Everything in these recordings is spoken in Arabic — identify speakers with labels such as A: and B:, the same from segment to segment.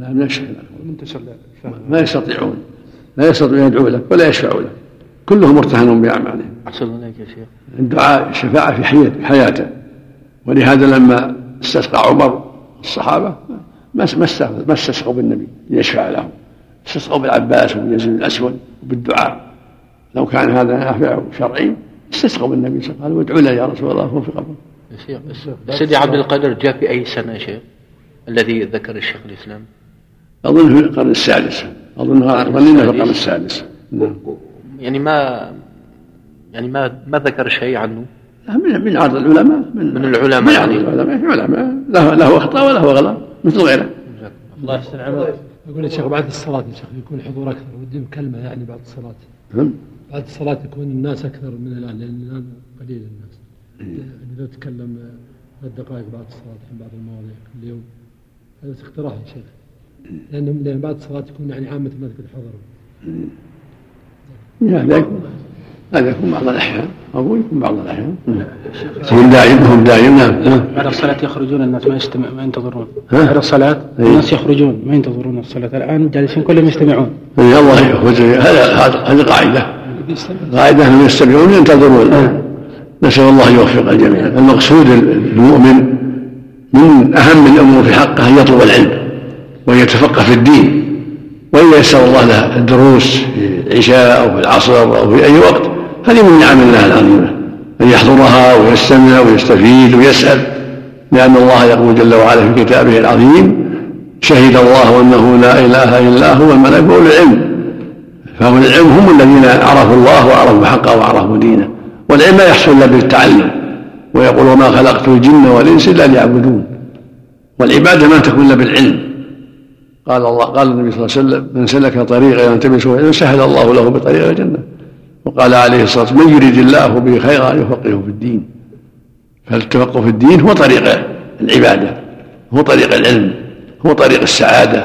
A: لا من الشرك الأكبر ما يستطيعون لا يستطيع يدعو لك ولا يشفع لك كلهم مرتهن بأعمالهم
B: أحسن الله يا شيخ.
A: الدعاء الشفاعة في حياته. ولهذا لما استسقى عمر الصحابة ما ما استسقوا بالنبي ليشفع لهم استسقوا بالعباس وبيزيد الأسود وبالدعاء. لو كان هذا نافع شرعي استسقوا بالنبي صلى الله عليه وسلم. قالوا ادعوا لي يا رسول الله هو في قبره
B: سيدي عبد القادر جاء في أي سنة يا شيخ؟ الذي ذكر الشيخ الإسلام.
A: أظن في القرن السادس. أظن ظننا في القرن السادس.
B: نعم. يعني ما يعني ما ما ذكر شيء عنه؟
A: من من عرض العلماء
B: من, من العلماء. من
A: يعني العلماء العلماء. له له أخطاء وله غلط مثل غيره.
C: الله يحسن عملك يقول يا شيخ بعد الصلاة يا شيخ يكون حضور أكثر. ودي كلمة يعني بعد الصلاة.
A: نعم.
C: بعد الصلاة يكون الناس أكثر من الآن لأن الآن قليل الناس. يعني لو تكلم ثلاث دقائق بعد الصلاة الحين بعض المواضيع كل يوم. هذا اقتراح يا شيخ. لأنهم لأن بعد الصلاة يكون يعني عامة الناس قد حضروا
A: هذا يكون هذا يكون بعض الأحيان. أقول يكون بعض الأحيان. هم داعين هم داعين نعم
D: بعد الصلاة يخرجون الناس ما يستمع ما ينتظرون. بعد الصلاة إيه. الناس يخرجون ما ينتظرون الصلاة. الآن جالسين كلهم يستمعون.
A: اي الله يخرج. هذا هذه قاعدة. قاعدة أنهم يستمعون ينتظرون إيه. نسأل الله أن يوفق الجميع المقصود المؤمن من أهم الأمور في حقه أن يطلب العلم. وأن يتفقه في الدين. وإذا يسر الله له الدروس في العشاء أو في العصر أو في أي وقت هذه من نعم الله العظيمة أن يحضرها ويستمع ويستفيد ويسأل. لأن الله يقول جل وعلا في كتابه العظيم شهد الله أنه لا إله إلا هو الملك أولو العلم. فأولو العلم هم الذين عرفوا الله وعرفوا حقه وعرفوا دينه. والعلم لا يحصل إلا بالتعلم. ويقول وما خلقت الجن والإنس إلا ليعبدون. والعبادة ما تكون إلا بالعلم. قال الله قال النبي صلى الله عليه وسلم من سلك طريقا يلتمس علما سهل الله له بطريق الجنة. وقال عليه الصلاة والسلام من يريد الله به خيرا يفقهه في الدين. فالتفقه في الدين هو طريق العبادة هو طريق العلم هو طريق السعادة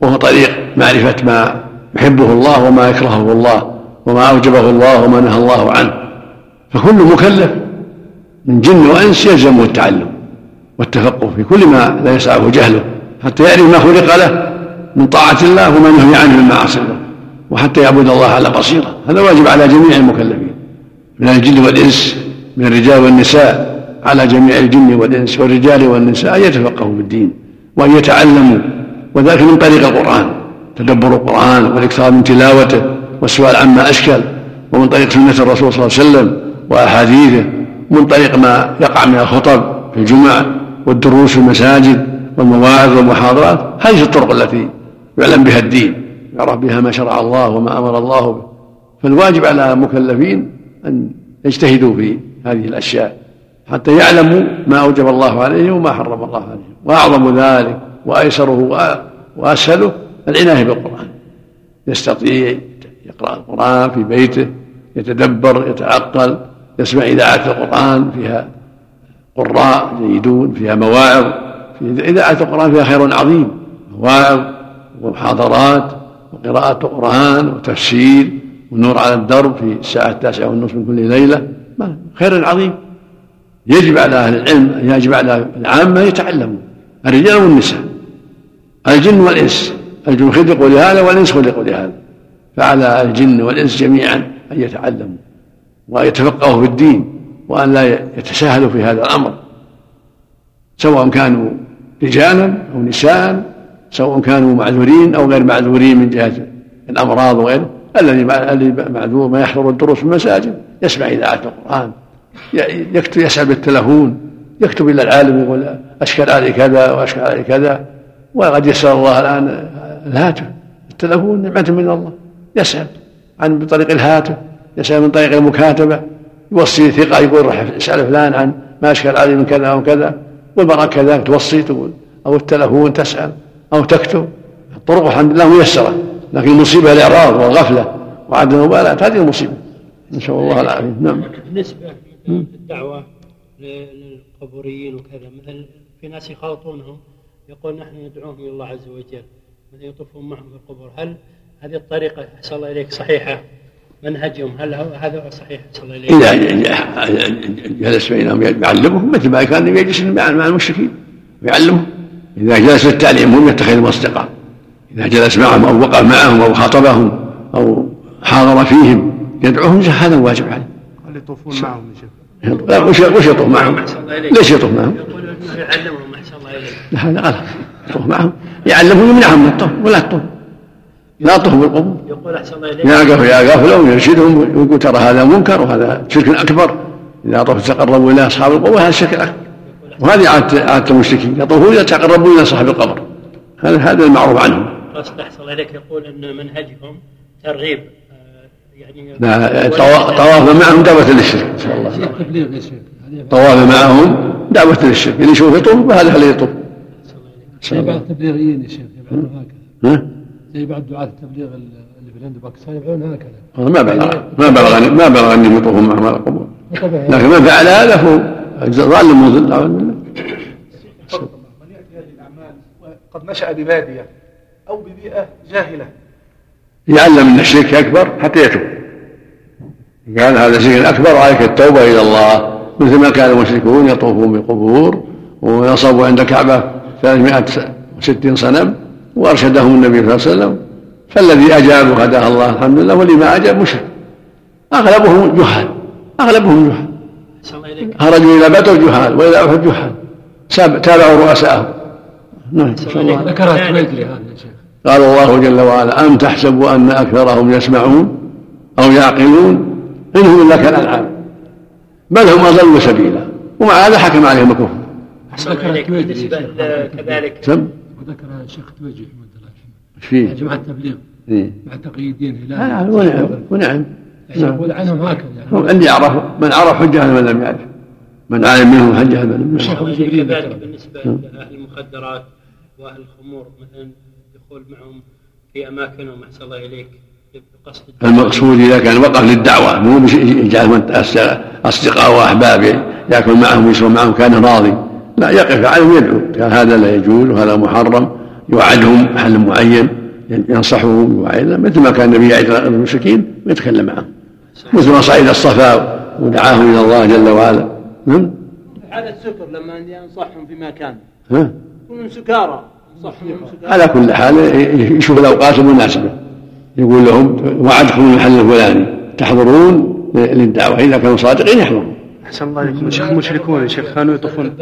A: وهو طريق معرفة ما يحبه الله وما يكرهه الله وما أوجبه الله وما نهى الله عنه. فكل مكلف من جن وإنس يلزمه التعلم والتفقه في كل ما لا يسعه جهله. حتى يعرف ما خلق له من طاعة الله وما نهي عنه من معاصي الله. وحتى يعبد الله على بصيرة. هذا واجب على جميع المكلفين. من الجن والإنس من الرجال والنساء على جميع الجن والإنس والرجال والنساء أن يتفقهوا في الدين وأن يتعلموا. وذلك من طريق القرآن. تدبر القرآن والإكثار من تلاوته والسؤال عما أشكل. ومن طريق سنة الرسول صلى الله عليه وسلم وأحاديثه. ومن طريق ما يقع من الخطب في الجمع والدروس في المساجد. والمواعظ والمحاضرات هذه الطرق التي يعلم بها الدين يعرف بها ما شرع الله وما أمر الله به. فالواجب على المكلفين أن يجتهدوا في هذه الأشياء حتى يعلموا ما أوجب الله عليهم وما حرم الله عليهم. وأعظم ذلك وأيسره وأسهله العناية بالقرآن. يستطيع يقرأ القرآن في بيته يتدبر يتعقل يسمع إذاعة القرآن فيها قراء جيدون فيها مواعظ. إذاعة القرآن فيها خير عظيم مواعظ ومحاضرات وقراءة قرآن وتفسير والنور على الدرب في الساعة التاسعة والنصف من كل ليلة خير عظيم. يجب على أهل العلم يجب على العامة يتعلموا الرجال والنساء الجن والإنس الجن خلقوا لهذا والإنس خلقوا لهذا فعلى الجن والإنس جميعا أن يتعلموا وأن يتفقهوا في الدين وأن لا يتساهلوا في هذا الأمر سواء كانوا رجالا أو نساء سواء كانوا معذورين أو غير معذورين من جهة الأمراض وغيره. الذي معذور ما يحضر الدروس في المساجد يسمع إذاعة القرآن يكتب يسأل بالتلفون يكتب إلى العالم يقول أشكل علي كذا وأشكل علي كذا وقد يسر الله الآن الهاتف التلفون نعمة من الله. يسأل عن بطريق الهاتف يسأل من طريق المكاتبة يوصي ثقة يقول راح يسأل فلان عن ما أشكل علي من كذا أو كذا والمرأة كذلك توصي تقول أو التلفون تسأل أو تكتب الطرق الحمد لله ميسرة لكن المصيبة الإعراض والغفلة وعدم المبالاة هذه المصيبة. نسأل الله العافية. نعم.
E: بالنسبة للدعوة للقبوريين وكذا مثلا في ناس يخالطونهم يقول نحن ندعوهم إلى الله عز وجل مثلا يطوفون معهم في القبور. هل هذه الطريقة أحسن الله إليك صحيحة؟ منهجهم هل هذا صحيح؟ صلى الله عليه
A: إذا جلس بينهم يعلمهم مثل ما كان يجلس مع المشركين يعلمهم. إذا جلس للتعليم هم يتخذهم أصدقاء إذا جلس معهم أو وقف معهم أو خاطبهم أو حاضر فيهم يدعوهم هذا واجب عليه
F: هل يطوفون معهم يا
A: شيخ؟ لا وش وش يطوف معهم؟ ليش يطوف معهم؟
E: يقول يعلمهم أحسن الله إليك.
A: هذا غلط. يطوف معهم يعلمهم يمنعهم من الطوف ولا تطوف. لا تطوف بالقبور
E: يقول أحسن الله إليك.
A: يقف يقف لهم ويرشدهم ويقول ترى هذا منكر وهذا شرك أكبر. إذا طف تقربوا إلى أصحاب القبور هذا شرك أكبر. وهذه عاده عادة المشركين يطوفون يتقربون إلى صاحب القبر. هذا هذا المعروف عنهم.
E: قصد أحسن الله إليك يقول أن منهجهم ترغيب آه، يعني
A: لا طواف معهم دعوة للشرك. إن شاء الله. طواف معهم دعوة للشرك. اللي يشوف يطوف فهذا خليه يطوف.
C: التبليغيين يا شيخ يفعلون هكذا.
A: ها؟
C: زي بعض دعاة التبليغ اللي في الهند وباكستان يفعلون هكذا
A: ما بلغ ما بلغ ما بلغ انهم يطوفون معهم على القبور لكن من فعل هذا فهو ظالم مضل بالله
F: من يأتي هذه الأعمال وقد نشأ ببادية أو ببيئة جاهلة؟
A: يعلم أن الشرك أكبر حتى يتوب. قال هذا شرك اكبر وعليك التوبة إلى الله. مثل ما كان المشركون يطوفون بالقبور ونصبوا عند الكعبة 360 صنم. وارشدهم النبي صلى الله عليه وسلم فالذي أجاب وهداه الله الحمد لله واللي ما أجاب مشرك أغلبهم جهال أغلبهم جهال. خرجوا إلى بدر جهال وإلى أحد جهال. تابعوا رؤساءهم. نعم.
C: ذكرها هذا يا شيخ
A: قال الله جل وعلا أم تحسب أن أكثرهم يسمعون أو يعقلون؟ إن هم إلا كالأنعام بل هم أضل سبيلا. ومع هذا حكم عليهم الكفر.
E: كذلك.
C: وذكرها الشيخ تويجري حمد الله يرحمه
A: إيش فيه؟
C: جماعة التبليغ. مع تقي الدين
A: آه،
C: هلال
A: ونعم ونعم
C: يعني
A: نعم.
C: يقول عنهم هكذا يعني
A: اللي يعرف من عرف حجة على من لم يعرف من علم منهم حجة على من لم يعرف
E: كذلك
C: ذكر.
E: بالنسبة
A: نعم.
E: لاهل المخدرات وأهل الخمور مثلا يدخل معهم في أماكنهم أحسن الله إليك بقصد
A: المقصود إذا كان وقف للدعوة مو يجعل أصدقاء وأحباب يأكل معهم ويشرب معهم كان راضي لا يقف عليهم يدعو قال هذا لا يجوز وهذا محرم. يوعدهم حل معين ينصحهم يوعدهم. مثل ما كان النبي يعد المشركين ويتكلم معهم. مثل ما صعد الصفا ودعاهم إلى الله جل وعلا. نعم
G: حالة السكر لما ينصحهم في مكان
A: ها؟
G: يكونون سكارى. ينصحهم من سكارى.
A: على كل حال يشوف الأوقات المناسبة. يقول لهم وعدكم المحل الفلاني. تحضرون للدعوة. إذا كانوا صادقين يحضرون.
F: أحسن الله عليكم. الشيخ المشركون يا شيخ كانوا يطوفون.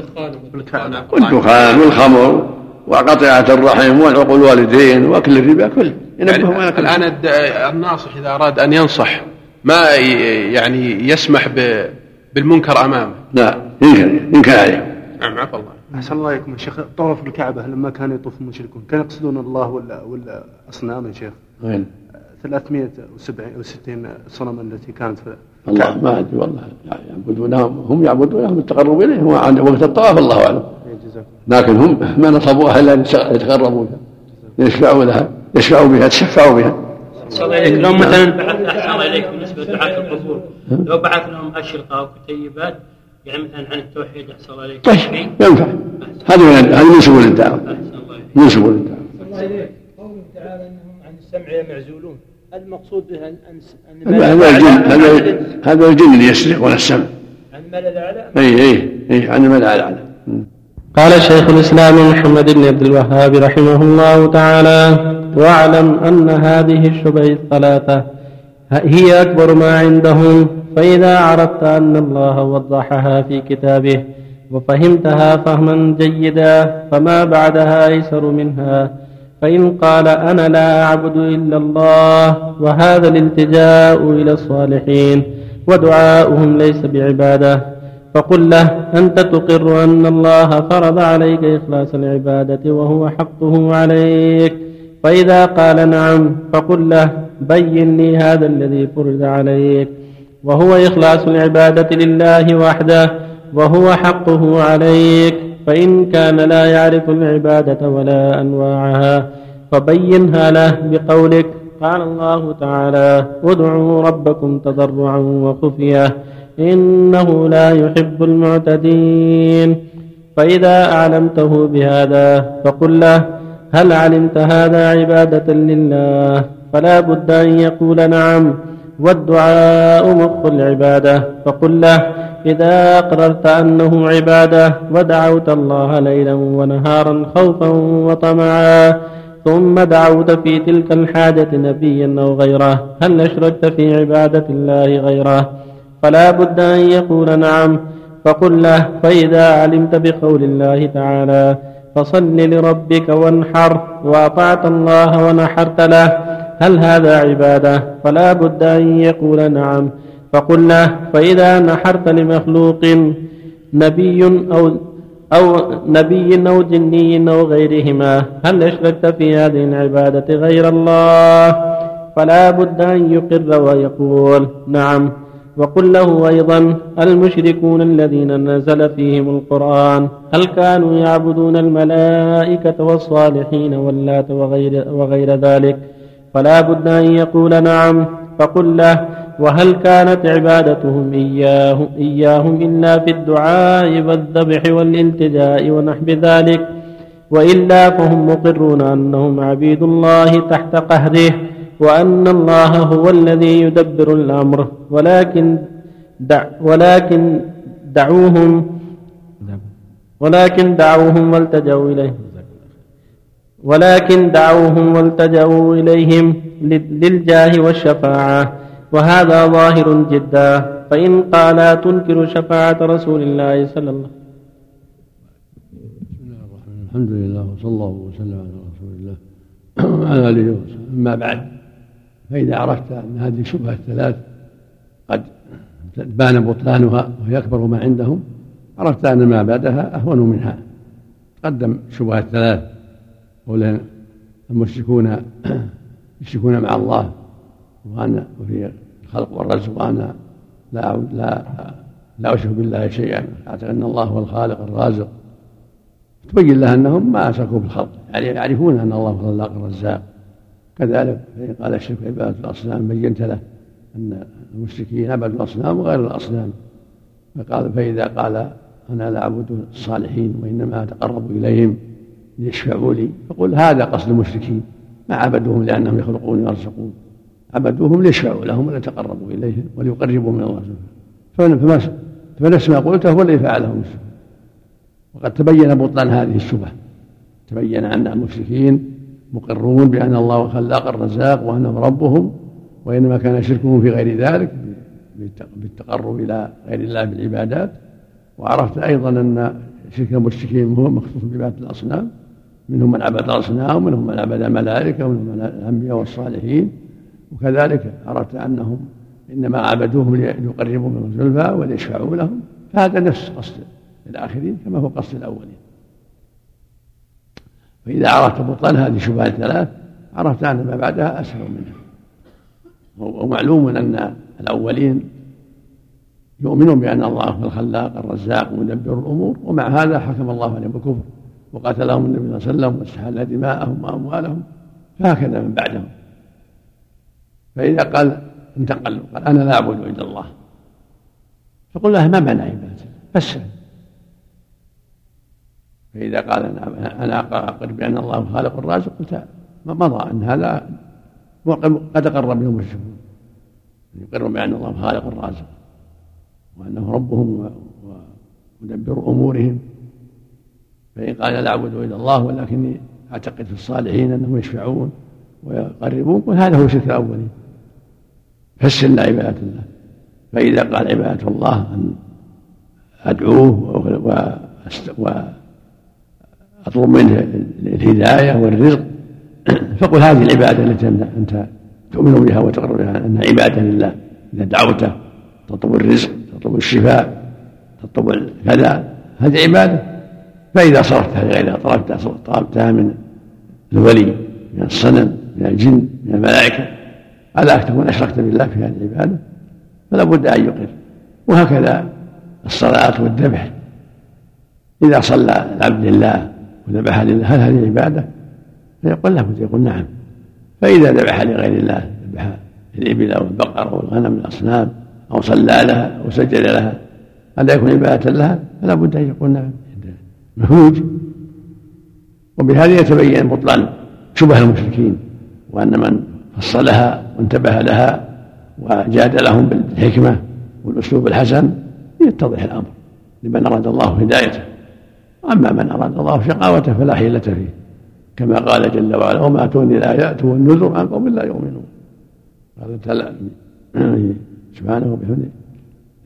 A: والدخان والخمر وقطيعة الرحم والعقول الوالدين وأكل الربا كله. ينبههم
H: يعني
A: كل
H: الآن الد- الناصح إذا أراد أن ينصح ما يعني يسمح بالمنكر أمامه؟
A: لا ينكر ينكر عليهم
H: نعم عفى الله.
F: أحسن الله عليكم. يا شيخ طواف بالكعبة لما كانوا يطوف المشركون كانوا يقصدون الله ولا ولا أصنام يا شيخ؟
A: وين؟
F: 360 صنما التي كانت في
A: الله ما أدري والله يعبدونهم هم يعبدونهم التقرب عند وقت الطواف الله
F: جزاكم.
A: لكن هم ما نصبوها إلا يتقربوا بها يشفعوا لها يشفعوا بها يتشفعوا بها.
E: الله إليك. لو مثلا بعث أحسن الله إليك بالنسبة لدعاة القبور. لو بعث لهم اشرطه وكتيبات يعني مثلا عن التوحيد أحسن الله إليك.
A: طيب ينفع. هذه من هذه من سبل
E: الله إليك.
A: من سبل الدعوة.
G: قوله تعالى إنهم عن السمع معزولون المقصود به ان ان
A: هذا هذا الجن هذا هذا الجن اللي يسرق ولا السمع
G: عن الملأ الاعلى
A: اي اي اي عن من الاعلى
D: قال شيخ الإسلام محمد بن عبد الوهاب رحمه الله تعالى واعلم أن هذه الشبه الثلاثة هي أكبر ما عندهم فإذا عرفت أن الله وضحها في كتابه وفهمتها فهما جيدا فما بعدها أيسر منها فإن قال أنا لا أعبد إلا الله وهذا الالتجاء إلى الصالحين ودعاؤهم ليس بعبادة فقل له أنت تقر أن الله فرض عليك إخلاص العبادة وهو حقه عليك فإذا قال نعم فقل له بين لي هذا الذي فرض عليك وهو إخلاص العبادة لله وحده وهو حقه عليك فإن كان لا يعرف العبادة ولا أنواعها فبينها له بقولك قال الله تعالى ادعوا ربكم تضرعا وخفية إنه لا يحب المعتدين فإذا أعلمته بهذا فقل له هل علمت هذا عبادة لله فلا بد أن يقول نعم والدعاء مخ العبادة فقل له إذا أقررت أنه عبادة ودعوت الله ليلا ونهارا خوفا وطمعا ثم دعوت في تلك الحاجة نبيا أو غيره هل أشركت في عبادة الله غيره؟ فلا بد أن يقول نعم فقل له فإذا علمت بقول الله تعالى فصل لربك وانحر وأطعت الله ونحرت له هل هذا عبادة؟ فلا بد أن يقول نعم. فقل له فإذا نحرت لمخلوق نبي أو أو نبي أو جني أو غيرهما هل أشركت في هذه العبادة غير الله؟ فلا بد أن يقر ويقول نعم. وقل له أيضا المشركون الذين نزل فيهم القرآن هل كانوا يعبدون الملائكة والصالحين واللات وغير, وغير ذلك؟ فلا بد أن يقول نعم. فقل له وهل كانت عبادتهم إياه إياهم إلا في الدعاء والذبح والالتجاء ونحو ذلك وإلا فهم مقرون أنهم عبيد الله تحت قهره وأن الله هو الذي يدبر الأمر. ولكن دع ولكن دعوهم ولكن دعوهم والتجوا إليه. ولكن دعوهم والتجوا إليهم للجاه والشفاعة. وهذا ظاهر جدا. فإن قال تنكر شفاعة رسول الله صلى الله
A: الرحمن الرحيم الحمد لله وصلى الله وسلم على رسول الله وعلى آله وصحبه. أما بعد فإذا عرفت أن هذه الشبهة الثلاث قد بان بطلانها وهي أكبر ما عندهم عرفت أن ما بعدها أهون منها. تقدم الشبهات الثلاث قول المشركون يشركون مع الله. وأنا وفي الخلق والرزق وأنا لا لا لا أشرك بالله شيئا. أعتقد أن الله هو الخالق الرازق. تبين له أنهم ما أشركوا بالخلق. يعني يعرفون أن الله هو الخلاق الرزاق. كذلك فإن قال الشرك عبادة الأصنام بينت له أن المشركين عبدوا الأصنام وغير الأصنام. فقال فإذا قال أنا لا أعبد الصالحين وإنما أتقرب إليهم ليشفعوا لي فقل هذا قصد المشركين. ما عبدوهم لأنهم يخلقون ويرزقون. عبدوهم ليشفعوا لهم وليتقربوا إليهم وليقربوا من الله. سبحانه فنفس ما قلته هو الذي فعله وقد تبين بطلان هذه الشبهة تبين أن المشركين مقرون بأن الله خلاق الرزاق وأنه ربهم وإنما كان شركهم في غير ذلك بالتقرب إلى غير الله بالعبادات. وعرفت أيضا أن شرك المشركين هو مخصوص بعبادة الأصنام. منهم من عبد الأصنام ومنهم من عبد الملائكة ومنهم من الأنبياء والصالحين. وكذلك عرفت أنهم إنما عبدوهم ليقربوا من الزلفى وليشفعوا لهم. فهذا نفس قصد الآخرين كما هو قصد الأولين. فإذا عرفت بطلان هذه الشبهات الثلاث عرفت أن ما بعدها أسهل منها. ومعلوم أن الأولين يؤمنون بأن الله هو الخلاق الرزاق مدبر الأمور ومع هذا حكم الله عليهم بالكفر وقاتلهم النبي صلى الله عليه وسلم واستحل دماءهم وأموالهم فهكذا من بعدهم. فإذا قال انتقل قال أنا لا أعبد إلا الله. فقل له ما معنى عبادتك بس. فإذا قال أنا أقر بأن الله خالق الرازق قلت مضى أن هذا قد أقر به المشركون يقر بأن الله خالق الرازق وأنه ربهم ومدبر أمورهم. فإن قال لا أعبد إلا الله ولكني أعتقد في الصالحين أنهم يشفعون ويقربون قل هذا هو شرك الأولين. فسر عبادة الله. فإذا قال عبادة الله أن أدعوه وأطلب منه الهداية والرزق فقل هذه العبادة التي أنت تؤمن بها وتقر بها أنها عبادة لله. إذا دعوته تطلب الرزق تطلب الشفاء تطلب كذا هذه عبادة. فإذا صرفتها لغيرها طلبتها طلبتها من الولي من الصنم من الجن من الملائكة على أن تكون أشركت بالله في هذه العبادة؟ فلا بد أن يقر. وهكذا الصلاة والذبح. إذا صلى العبد لله وذبح لله هل هذه عبادة؟ فيقول له يقول نعم. فإذا ذبح لغير الله ذبح الإبل أو البقر أو الغنم الأصنام أو صلى لها أو سجد لها ألا يكون عبادة لها؟ فلا بد أن يقول نعم. مهوج وبهذا يتبين بطلان شبه المشركين وأن من فصلها وانتبه لها وجادلهم بالحكمة والأسلوب الحسن يتضح الأمر لمن أراد الله هدايته. أما من أراد الله شقاوته فلا حيلة فيه. كما قال جل وعلا وما تغني الآيات والنذر عن قوم لا يؤمنون. قال تعالى سبحانه وبحمده.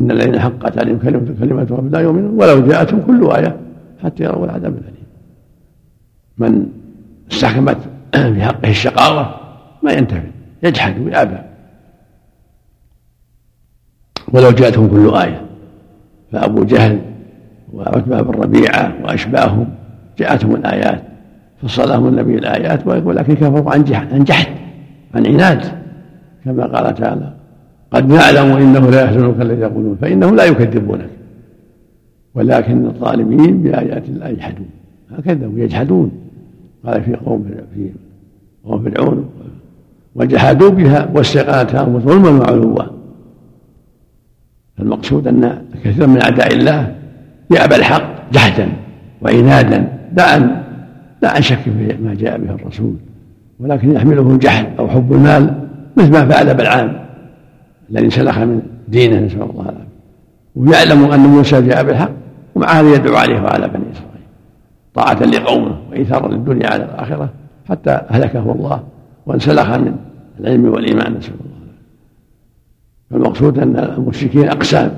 A: إن الذين حقت عليهم كلمة كلمة ربهم لا يؤمنون. ولو جاءتهم كل آية حتى يروا العذاب الأليم. من استحكمت في حقه الشقاوة ما ينتفع. يجحد ويأبى ولو جاءتهم كل آية فأبو جهل وعتبة بن ربيعة وأشباههم جاءتهم الآيات فصلهم النبي الآيات ولكن كفروا عن عن جحد عن عناد. كما قال تعالى قد نعلم إنه لا يحزنك الذي يقولون فإنهم لا يكذبونك ولكن الظالمين بآيات الله يجحدون. هكذا ويجحدون قال في قوم في قوم فرعون وجحدوا بها واستيقنتها ظلما وعلوا. المقصود أن كثيرا من أعداء الله يأبى الحق جحدا وعنادا لا عن لا عن شك في ما جاء به الرسول ولكن يحمله الجحد أو حب المال مثل ما فعل بلعام الذي سلخ من دينه نسأل الله العافية. ويعلم أن موسى جاء بالحق ومع هذا يدعو عليه وعلى بني إسرائيل طاعة لقومه وإيثارا للدنيا على الآخرة حتى أهلكه الله. وانسلخ من العلم والإيمان نسأل الله. فالمقصود أن المشركين أقسام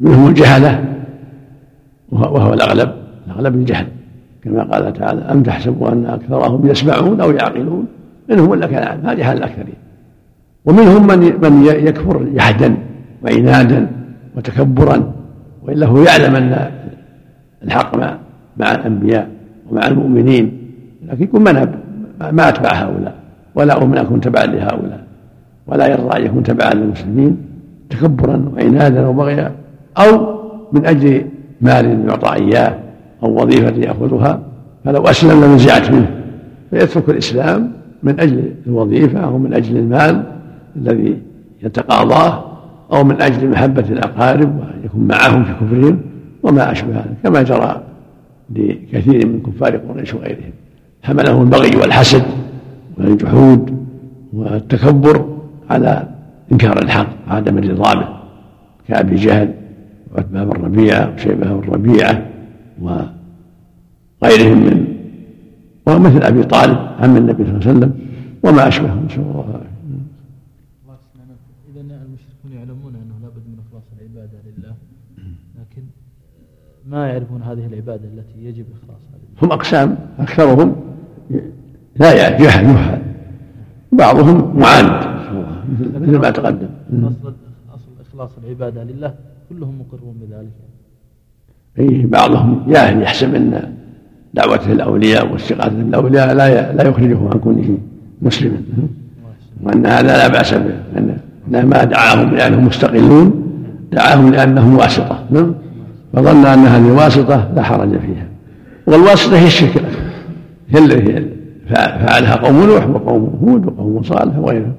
A: منهم الجهلة وهو الأغلب الأغلب الجهل. كما قال تعالى أم تحسبوا أن أكثرهم يسمعون أو يعقلون؟ إنهم إلا كلام هذه حال الأكثرين. ومنهم من من يكفر جحدا وعنادا وتكبرا والا هو يعلم أن الحق مع مع الأنبياء ومع المؤمنين. لكن يكون منهب ما أتبع هؤلاء. ولا أؤمن أكون تبعا لهؤلاء ولا يرضى أن يكون تبعا للمسلمين تكبرا وعنادا وبغيا أو من أجل مال يعطى إياه أو وظيفة يأخذها فلو أسلم لنزعت منه. فيترك الإسلام من أجل الوظيفة أو من أجل المال الذي يتقاضاه أو من أجل محبة الأقارب وأن يكون معهم في كفرهم وما أشبه ذلك كما جرى لكثير من كفار قريش وغيرهم. حملهم البغي والحسد. والجحود والتكبر على إنكار الحق وعدم الرضا به كأبي جهل وعتبة بن ربيعة وشيبة بن ربيعة وغيرهم من ومثل أبي طالب عم النبي صلى الله عليه وسلم وما أشبهه نسأل الله. العافية
I: ما يعرفون هذه العبادة التي يجب إخلاصها
A: هم أقسام أكثرهم لا يعرف جهل يهل بعضهم معاند. مثل ما تقدم.
I: أصل إخلاص العبادة لله كلهم مقرون بذلك.
A: أي بعضهم جاهل يحسب أن دعوته الأولياء واستغاثة بالأولياء لا لا يخرجه عن كونه مسلما. وأن هذا لا بأس به. أن ما دعاهم لأنهم مستقلون دعاهم لأنهم واسطة. نعم. فظن أن هذه واسطة لا حرج فيها. والواسطة هي الشرك هي التي فعلها قوم نوح وقوم هود وقوم صالح وغيرهم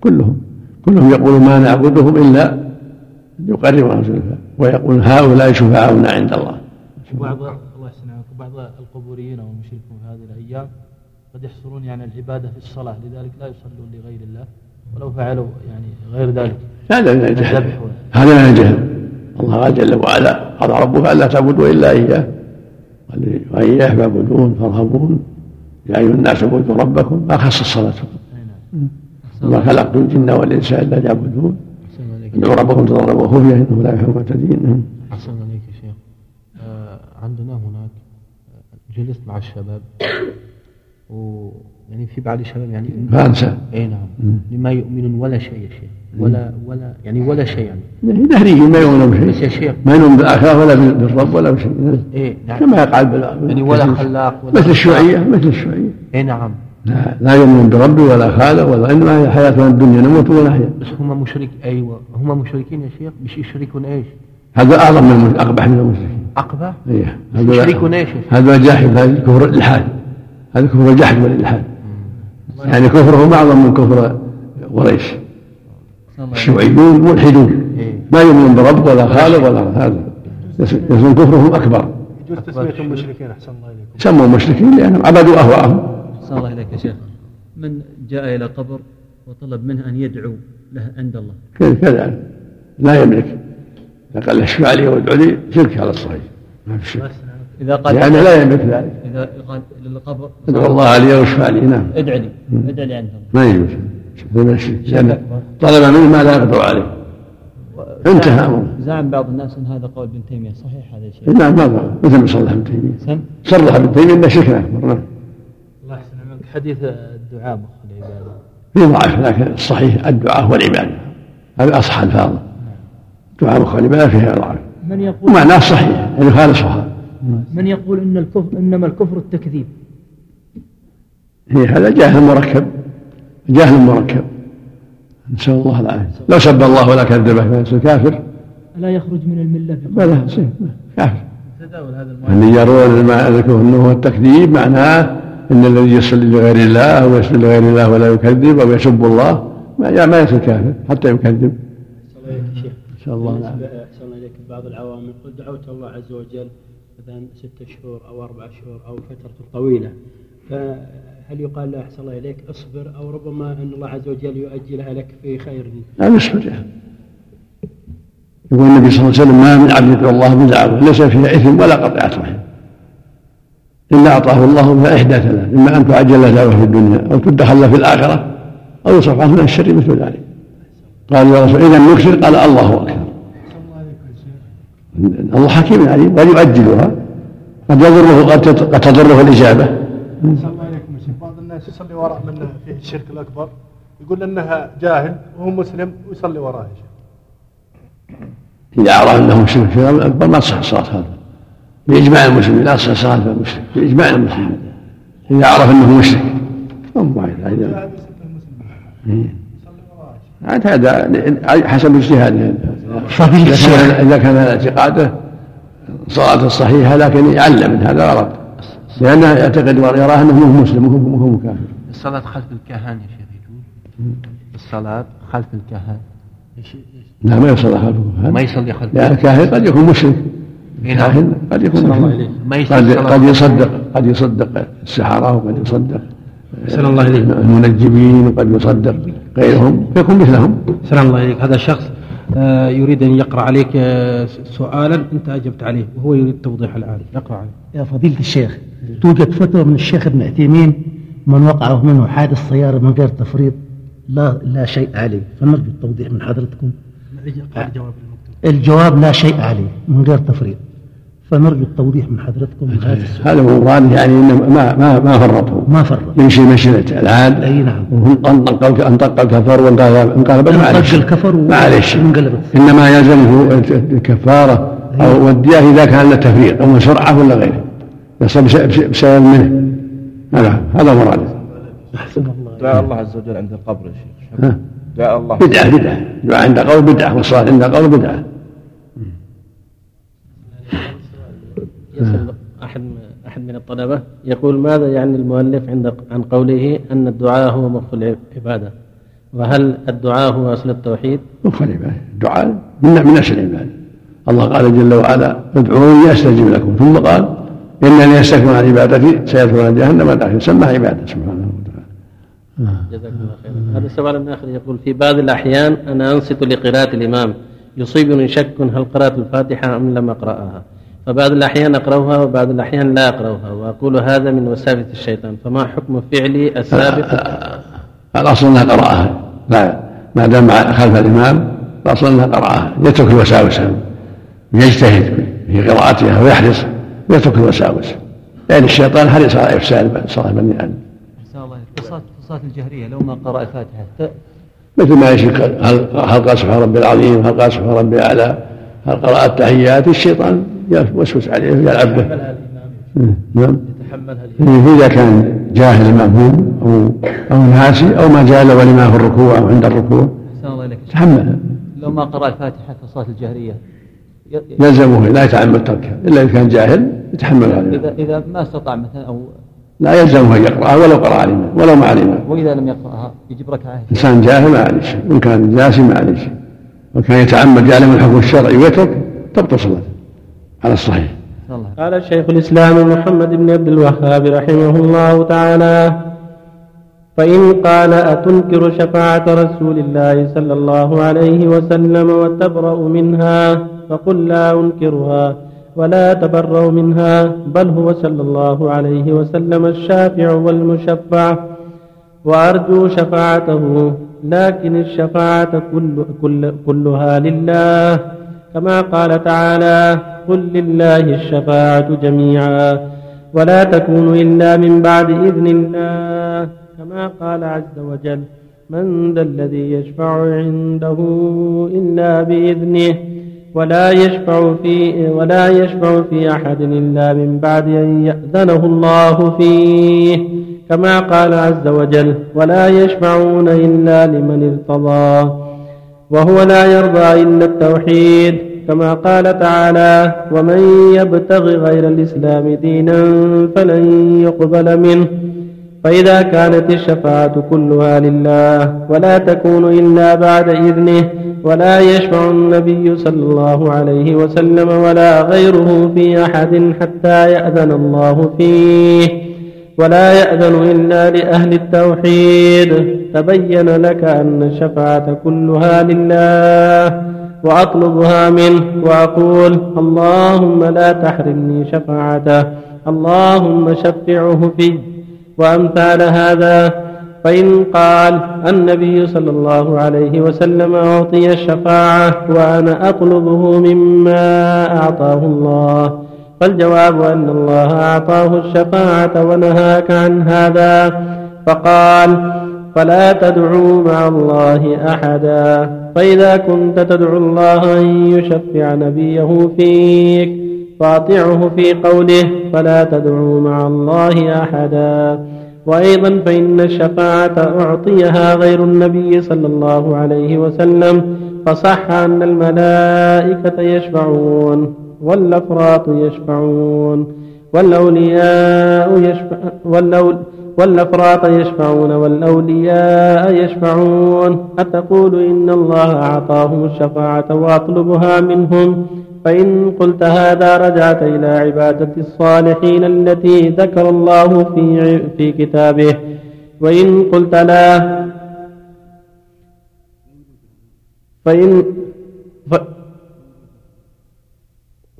A: كلهم. كلهم يقولون ما نعبدهم إلا ليقربنا زلفى ويقول هؤلاء شفعاؤنا عند الله.
I: بعض الله بعض القبوريين أو المشركون في هذه الأيام قد يحصرون يعني العبادة في الصلاة. لذلك لا يصلون لغير الله. ولو فعلوا يعني غير ذلك.
A: هذا من الجهل هذا من الجهل الله قال جل وعلا قال ربك الا تعبدوا إلا إياه. قال وإياه فاعبدون فارهبون. يا ايها الناس اعبدوا ربكم ما خص الصلاه وما خلقت الجن والإنس إلا ليعبدون. ادعوا ربكم تضرعوا وخفيه إنه لا يحب المعتدين
B: أحسن عليك يا شيخ. آه عندنا هناك جلست مع الشباب. و يعني في بعض الشباب يعني
A: فانسى
B: اي نعم. لما يؤمنون ولا شيء يا شيخ. ولا ولا يعني ولا شيء يعني
A: دهريين ما يؤمنون بشيء.
B: بس يا شيخ.
A: ما يؤمنون بالآخرة ولا بالرب ولا بشيء.
B: إيه نعم.
A: كما يقال
B: يعني ولا خلاق ولا
A: مثل الشيوعيه مثل الشيوعيه
B: اي نعم.
A: لا, لا يؤمنون برب ولا خالق ولا انما هي حياتنا الدنيا نموت ونحيا
B: بس هم مشرك أيوه. هم مشركين يا شيخ؟ مش يشركون إيش؟
A: هذا أعظم من أقبح من المشركين.
B: أقبح؟
A: إيه.
B: يشركون إيش؟
A: هذا جاحد. هذا كفر الإلحاد. هذا كفر الجحد والإلحاد. يعني كفرهم أعظم من كفر قريش. الشيوعيون ملحدون
B: إيه.
A: ما يؤمنون برب ولا خالق ولا هذا. يصير كفرهم أكبر.
F: يجوز تسميتهم مشركين أحسن الله إليكم.
A: سموا مشركين لانهم عبدوا أهواءهم.
I: أحسن الله إليك يا شيخ. من جاء إلى قبر وطلب منه أن يدعو له عند الله؟
A: كذلك لا يملك. إذا قال اشفع لي وادعو لي شرك على الصحيح. ما في شرك.
J: إذا قال
A: لأنه لا يملك ذلك.
J: إذا قال للقبر
A: ادعو الله لي واشفع لي. نعم.
J: ادع لي. ادع لي عندهم
A: ما يجوز. لأنه طلب منه ما لا يقدر عليه. انتهى. أمره
J: زعم بعض الناس أن هذا قول ابن تيمية. صحيح هذا الشيء
A: نعم ما ضر مثل ما صلح ابن تيمية.
J: سم
A: صرح ابن تيمية انه شرك أكبر. نعم.
I: الله يحسن عملك حديث الدعاء مخ العبادة.
A: في ضعف لكن الصحيح الدعاء والعبادة هذا أصح الفاظ. دعاء مخ العبادة فيها ضعف.
G: من يقول
A: ومعناه صحيح يعني خالصها
G: من يقول إن الكفر إنما الكفر التكذيب.
A: هي هذا جاهل مركب. جاهل مركب. نسأل الله العافية. لو سب الله ولا كذبه فيصير كافر
G: لا يخرج من الملة
A: بلى يصير كافر.
I: تداول هذا المؤلف
A: اللي يرون انه هو التكذيب معناه إن الذي يصلي لغير الله أو يصلي لغير الله ولا يكذب أو يسب الله ما ما يصير كافر حتى يكذب.
E: شيخ
A: نسأل الله العافية.
E: أحسن إليك. بعض العوام يقول دعوت الله عز وجل مثلا ستة شهور أو أربع شهور أو فترة طويلة. فهل يقال له أحسن الله إليك أصبر أو ربما أن الله عز وجل يؤجلها لك في خير؟
A: لا يصبر. يعني. يقول النبي صلى الله عليه وسلم ما من عبد يدعو الله بدعوه ليس فيها إثم ولا قطيعة رحم. إلا أعطاه الله بها إحدى ثلاث إما أن تعجل له دعوه في الدنيا أو تدخل له في الآخرة أو يصرف عنه من الشر مثل ذلك. قالوا يا رسول إذا نكسر قال الله أكبر. الله حكيم عليم قد يؤجلها. قد يضره قد تضره
F: الإجابة. يصلي وراء من فيه الشرك الأكبر. يقول إنها جاهل وهو مسلم ويصلي وراه يا شيخ
A: إذا عرف أنه مشرك في الامر الأكبر ما تصح الصلاه هذا. بإجماع المسلمين لا تصح الصلاه في المشرك بإجماع المسلمين. إذا عرف أنه مشرك. إيه.
F: يصلي وراه يا شيخ
A: عاد هذا حسب اجتهاده
K: فضيلة إذا
A: كان إذا كان هذا اعتقاده صلاته صحيحة لكن يعلم من هذا غلط. لأنه يعتقد ويراه أنه مو مسلم وهو وهو كافر.
B: الصلاة خلف الكهان يا شيخ يجوز الصلاة خلف الكهان.
A: لا ما يصلي خلفه
B: ما يصلي خلف
A: لأن الكاهن قد يكون مشرك.
B: إيه نعم.
A: كاهن قد يكون
J: أحسن الله
A: مشرك.
J: إليك.
B: ما يصلي
A: قد قد يصدق قد يصدق السحرة وقد يصدق
D: أحسن الله إليك
A: المنجمين وقد يصدق غيرهم. فيكون مثلهم.
D: سلام الله عليك. هذا شخص آه، يريد أن يقرأ عليك آه، سؤالا أنت أجبت عليه وهو يريد توضيح الآن. يقرأ عليه.
K: يا فضيلة الشيخ توجد فتوى من الشيخ ابن عثيمين من وقع منه حادث سيارة من غير تفريط لا لا شيء عليه. فنرجو التوضيح من حضرتكم. الجواب لا شيء عليه من غير تفريط. فنرجو التوضيح من حضرتكم من هذا السؤال.
A: هذا هو مراد يعني إنه ما ما ما فرطوا
K: ما فرط
A: يمشي مشية العاد.
K: أي نعم.
A: وانطق انطق الكفر وانقلب انقلب ما عليه
K: انطق. الكفر
A: ما عليه شيء
K: وانقلبت
A: إنما يلزمه الكفارة أو والدية إذا كان له تفريط أو سرعه ولا غيره. يصل بس- بس- بسبب منه. هذا هذا مراده
K: أحسن الله.
L: دعاء الله عز وجل عند القبر يا شيخ؟ دعاء الله.
A: بدعة بدعة. دعاء عند قول بدعة والصلاه عند قول بدعة.
D: يسأل أحد أحد من الطلبة يقول ماذا يعني المؤلف عند عن قوله أن الدعاء هو مخ العبادة؟ وهل الدعاء هو أصل التوحيد؟
A: مخ العبادة. الدعاء من من نفس العبادة. الله قال جل وعلا ادعوني استجب لكم. ثم قال إنني يستكبرون عن عبادتي سيدخلون جهنم داخل سمى عبادة سبحانه وتعالى.
D: جزاكم الله خيرا. هذا سؤال آخر يقول في بعض الأحيان أنا أنصت لقراءة الإمام. يصيبني شك هل قرأت الفاتحة أم لم أقرأها؟ فبعض الأحيان أقرأها وبعض الأحيان لا أقرأها وأقول هذا من وساوس الشيطان فما حكم فعلي السابق؟
A: الأصل أنها قراءه لا ما دام خلف الإمام الأصل أنها قراءه يترك الوساوس يجتهد في قراءتها ويحرص ويترك الوساوس. لأن الشيطان حريص على إفساد صلاه بني
I: الصلاة الصلاة الجهرية لو ما قرأ الفاتحة.
A: مثل ما يشك هل هل قال سبحان ربي العظيم هل قال سبحان ربي الأعلى؟ هل قرأ التحيات الشيطان؟ يوسوس عليه ويلعب به نعم.
I: يتحملها الإمام.
A: إذا كان جاهل المأموم أو أو ناسي أو ما جاء له ولما في الركوع أو عند الركوع تحملها
I: لو ما قرأ الفاتحة في الصلاة الجهرية
A: يلزمه لا يتعمد تركها. إلا إذا كان جاهل يتحمل هذا
I: إذا إذا ما استطاع مثلا أو
A: لا يلزمه أن يقرأها ولو قرأ علما ولو ما علما
I: وإذا لم يقرأها يجب ركعة.
A: إنسان جاهل ما عليه شيء وإن كان جاسي ما عليه شيء. وإن كان يتعمد يعلم الحكم الشرعي ويترك تبطل صلاته على الصحيح.
D: قال شيخ الإسلام محمد بن عبد الوهاب رحمه الله تعالى فإن قال أتنكر شفاعة رسول الله صلى الله عليه وسلم وتبرأ منها فقل لا أنكرها ولا أتبرأ منها بل هو صلى الله عليه وسلم الشافع والمشفع وأرجو شفاعته لكن الشفاعة كل كل كلها لله. كما قال تعالى قل لله الشفاعة جميعا ولا تكون إلا من بعد إذن الله. كما قال عز وجل من ذا الذي يشفع عنده إلا بإذنه ولا يشفع في ولا يشفع في أحد إلا من بعد أن يأذنه الله فيه. كما قال عز وجل ولا يشفعون إلا لمن ارتضى وهو لا يرضى إلا التوحيد كما قال تعالى ومن يبتغ غير الإسلام دينا فلن يقبل منه. فإذا كانت الشفاعة كلها لله ولا تكون إلا بعد إذنه ولا يشفع النبي صلى الله عليه وسلم ولا غيره في أحد حتى يأذن الله فيه. ولا يأذن إلا لأهل التوحيد. تبين لك أن الشفاعة كلها لله وأطلبها منه وأقول اللهم لا تحرمني شفاعته اللهم شفعه في وأمثال هذا. فإن قال النبي صلى الله عليه وسلم أعطي الشفاعة وأنا أطلبه مما أعطاه الله. فالجواب أن الله أعطاه الشفاعة ونهاك عن هذا. فقال فلا تدعوا مع الله أحدا. فإذا كنت تدعو الله أن يشفع نبيه فيك فاطعه في قوله فلا تدعوا مع الله أحدا. وأيضا فإن الشفاعة أعطيها غير النبي صلى الله عليه وسلم فصح أن الملائكة يشفعون. والأفراط يشفعون والأولياء يشفع والأول والأفراط يشفعون والأولياء يشفعون. أتقول إن الله أعطاهم الشفاعة وأطلبها منهم؟ فإن قلت هذا رجعت إلى عبادة الصالحين التي ذكر الله في في كتابه. وإن قلت لا فإن ف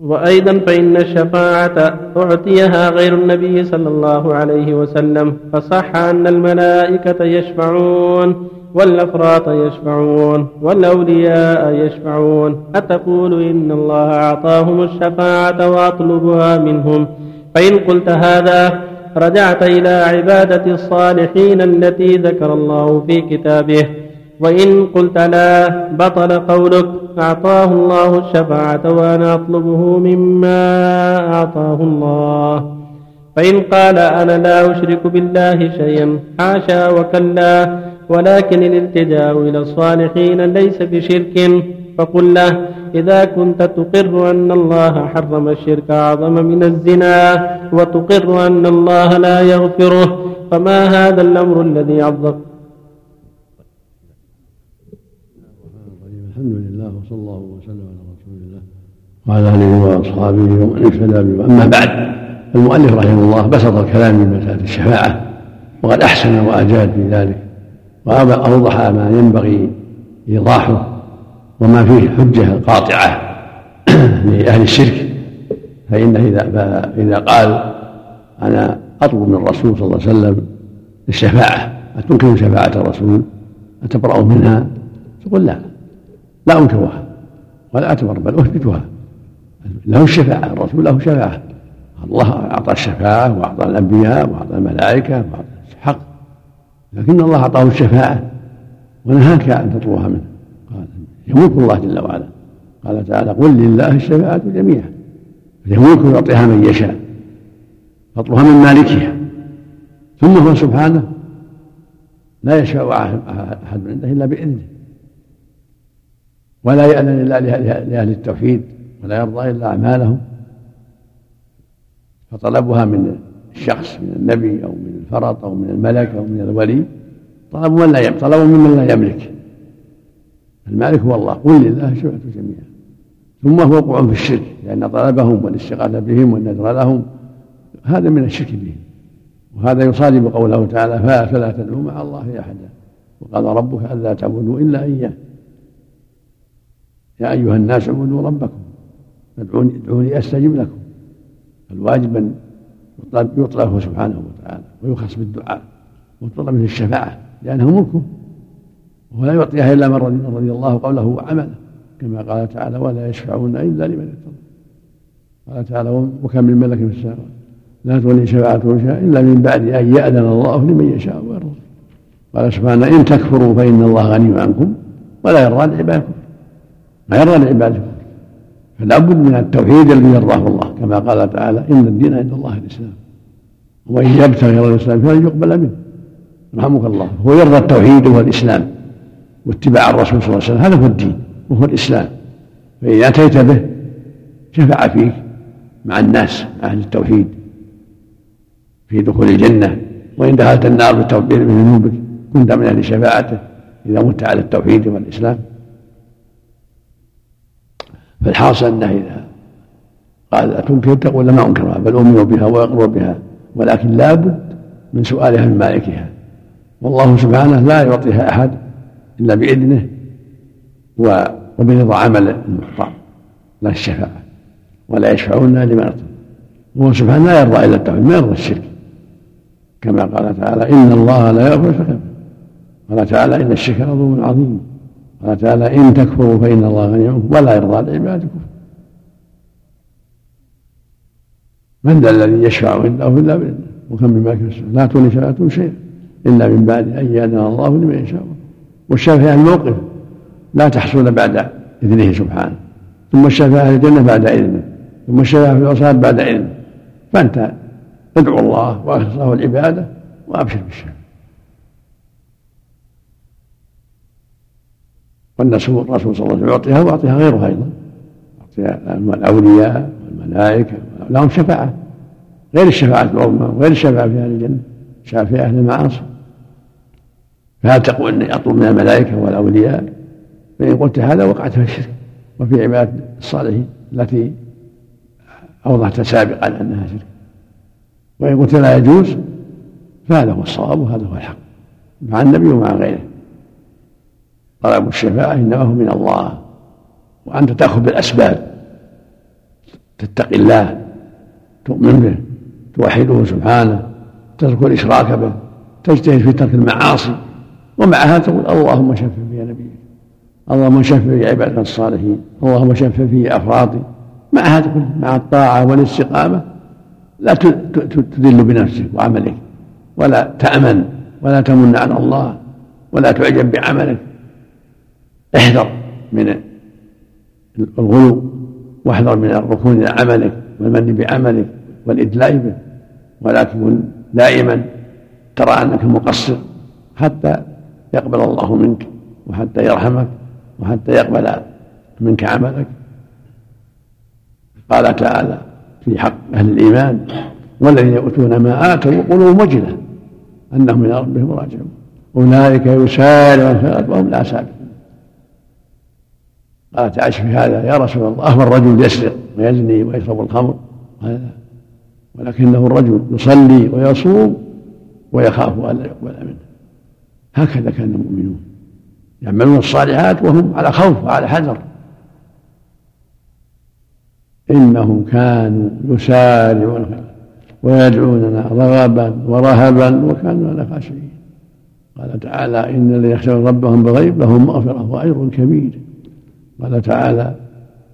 D: وأيضا فإن الشفاعة أعطيها غير النبي صلى الله عليه وسلم فصح أن الملائكة يشفعون والأفراط يشفعون والأولياء يشفعون. أتقول إن الله أعطاهم الشفاعة وأطلبها منهم. فإن قلت هذا رجعت إلى عبادة الصالحين التي ذكر الله في كتابه. وإن قلت لا بطل قولك. أعطاه الله الشفاعة وأنا أطلبه مما أعطاه الله. فإن قال أنا لا أشرك بالله شيئا حاشا وكلا ولكن الالتجاء إلى الصالحين ليس بشرك. فقل له إذا كنت تقر أن الله حرم الشرك أعظم من الزنا وتقر أن الله لا يغفره فما هذا الأمر الذي عظم
A: الحمد لله وصلى الله وسلم على رسول الله. وعلى آله وأصحابه ومن اهتدى به. أما بعد المؤلف رحمه الله بسط الكلام من مسألة الشفاعة وقد أحسن وأجاد في ذلك وأوضح ما ينبغي إيضاحه وما فيه حجة قاطعة لأهل الشرك. فانه إذا إذا قال أنا أطلب من الرسول صلى الله عليه وسلم الشفاعة اتنكر شفاعة الرسول؟ أتبرأ منها؟ تقول لا. لا أنكرها ولا أعتبر بل أثبتها. له الشفاعة الرسول له شفاعة. الله أعطى الشفاعة وأعطى الأنبياء وأعطى الملائكة وأعطى حق لكن الله أعطاه الشفاعة ونهاك أن تطلبها منه. قال يملك الله جل وعلا. قال تعالى قل لله الشفاعة جميعا. يملك يعطيها من يشاء. فاطلبها من مالكها. ثم هو سبحانه لا يشاء أحد عنده إلا بإذنه. ولا يأذن إلا لأهل التوحيد ولا يرضى إلا أعمالهم. فطلبها من الشخص من النبي أو من الفرط أو من الملك أو من الولي. طلب من لا يملك طلب ممن لا يملك. المالك هو الله. قل لله الشفعة جميعا. ثم هو وقوع في الشرك لأن طلبهم والاستغاثة بهم والنذر لهم. هذا من الشرك بهم وهذا يصادم قوله تعالى فلا تدعوا مع الله أحدا. وقال ربك ألا تعبدوا إلا إياه. يا أيها الناس اعبدوا ربكم. فادعوني ادعوني أستجب لكم. الواجب أن يطلب سبحانه وتعالى ويخص بالدعاء ويطلب منه الشفاعة لأنه ملكه ولا يعطيها إلا من رضي, الله قوله وعمله كما قال تعالى ولا يشفعون إلا لمن ارتضى قال تعالى وكم من ملك في السماوات لا تغني شفاعتهم شيئا إلا من بعد أن يأذن الله لمن يشاء ويرضى. قال سبحانه إن تكفروا فإن الله غني عنكم ولا يرضى لعبادكم ما يرضى لعبادكم فلا بد من التوحيد الذي يرضاه الله كما قال تعالى إن الدين عند الله الإسلام. ومن يبتغي غير الإسلام فلن يقبل منه. رحمك الله. هو يرضى التوحيد وهو الإسلام واتباع الرسول صلى الله عليه وسلم. هذا هو الدين وهو الإسلام. فاذا أتيت به شفع فيك مع الناس أهل التوحيد في دخول الجنة. وإن دخلت النار بذنوبك كنت من أهل شفاعته. إذا مت على التوحيد والإسلام. فالحاصل أنه إذا قال اتنكر تقول ما أنكرها؟ بل اؤمن بها واقر بها. ولكن لابد من سؤالها من مالكها. والله سبحانه لا يعطيها أحد إلا بإذنه وبرضا عمل المعطى لا الشفاعة. ولا يشفعون لمن ارتضى وهو سبحانه لا يرضى إلا التوحيد ما يرضى الشرك. كما قال تعالى ان الله لا يغفر الشرك قال تعالى ان الشرك لظلم عظيم. قال تعالى إن تكفروا فإن الله غني عنكم ولا يرضى لعبادكم من ذا الذي يشفع عنده إلا بإذنه؟ وكم من ملك لا تغني شفاعتهم شيئا إلا من بعد أن ياذن الله لمن يشاء. والشافعه الموقف لا تحصل بعد إذنه سبحانه. ثم الشفاعه في الجنة بعد إذنه. ثم الشفاعه في العصاه بعد إذنه. فأنت ادعو الله واخلص له العبادة وأبشر بالشفاعه والرسول صلى الله عليه وسلم يعطيها ويعطيها غيرها أيضا. يعطيها الأولياء والملائكه لهم شفاعة. غير الشفاعة العظمى وغير الشفاعة في أهل الجنة شفاعه في أهل المعاصي. فهل تقول إني أطلب من الملائكة والأولياء؟ فإن قلت هذا وقعت في الشرك وفي عبادة الصالحين التي أوضحت سابقا أنها شرك. وإن قلت لا يجوز فهذا هو الصواب وهذا هو الحق مع النبي ومع غيره. طلب الشفاعة إنما هو من الله. وأنت تأخذ بالأسباب. تتقي الله. تؤمن به. توحده سبحانه. تترك الإشراك به. تجتهد في ترك المعاصي. ومع هذا تقول اللهم شفع في نبيك اللهم شفع في عبادك الصالحين. اللهم شفع في أفرادي مع هذا كله مع الطاعة والاستقامة. لا تذل بنفسك وعملك. ولا تأمن. ولا تمن على الله. ولا تعجب بعملك. احذر من الغلو واحذر من الركون إلى عملك والمن بعملك والإدلاء به. ولكن كن دائما ترى أنك مقصر حتى يقبل الله منك وحتى يرحمك وحتى يقبل منك عملك. قال تعالى في حق أهل الإيمان والذين يؤتون ما آتوا وقلوبهم وجلة أنهم إلى ربهم راجعون. أولئك يسارعون في وهم لا سابقون. قالت في هذا. يا رسول الله أهو الرجل يسرق ويزني ويشرب الخمر. لا ولكنه الرجل يصلي ويصوم ويخاف ألا يقبل منه. هكذا كان المؤمنون. يعملون الصالحات وهم على خوف وعلى حذر. إنهم كانوا يسارعون ويدعوننا رغبا ورهبا وكانوا لنا خاشعين. قال تعالى إن الذين يخشون ربهم بغيب لهم مغفرة وأجر كبير. قال تعالى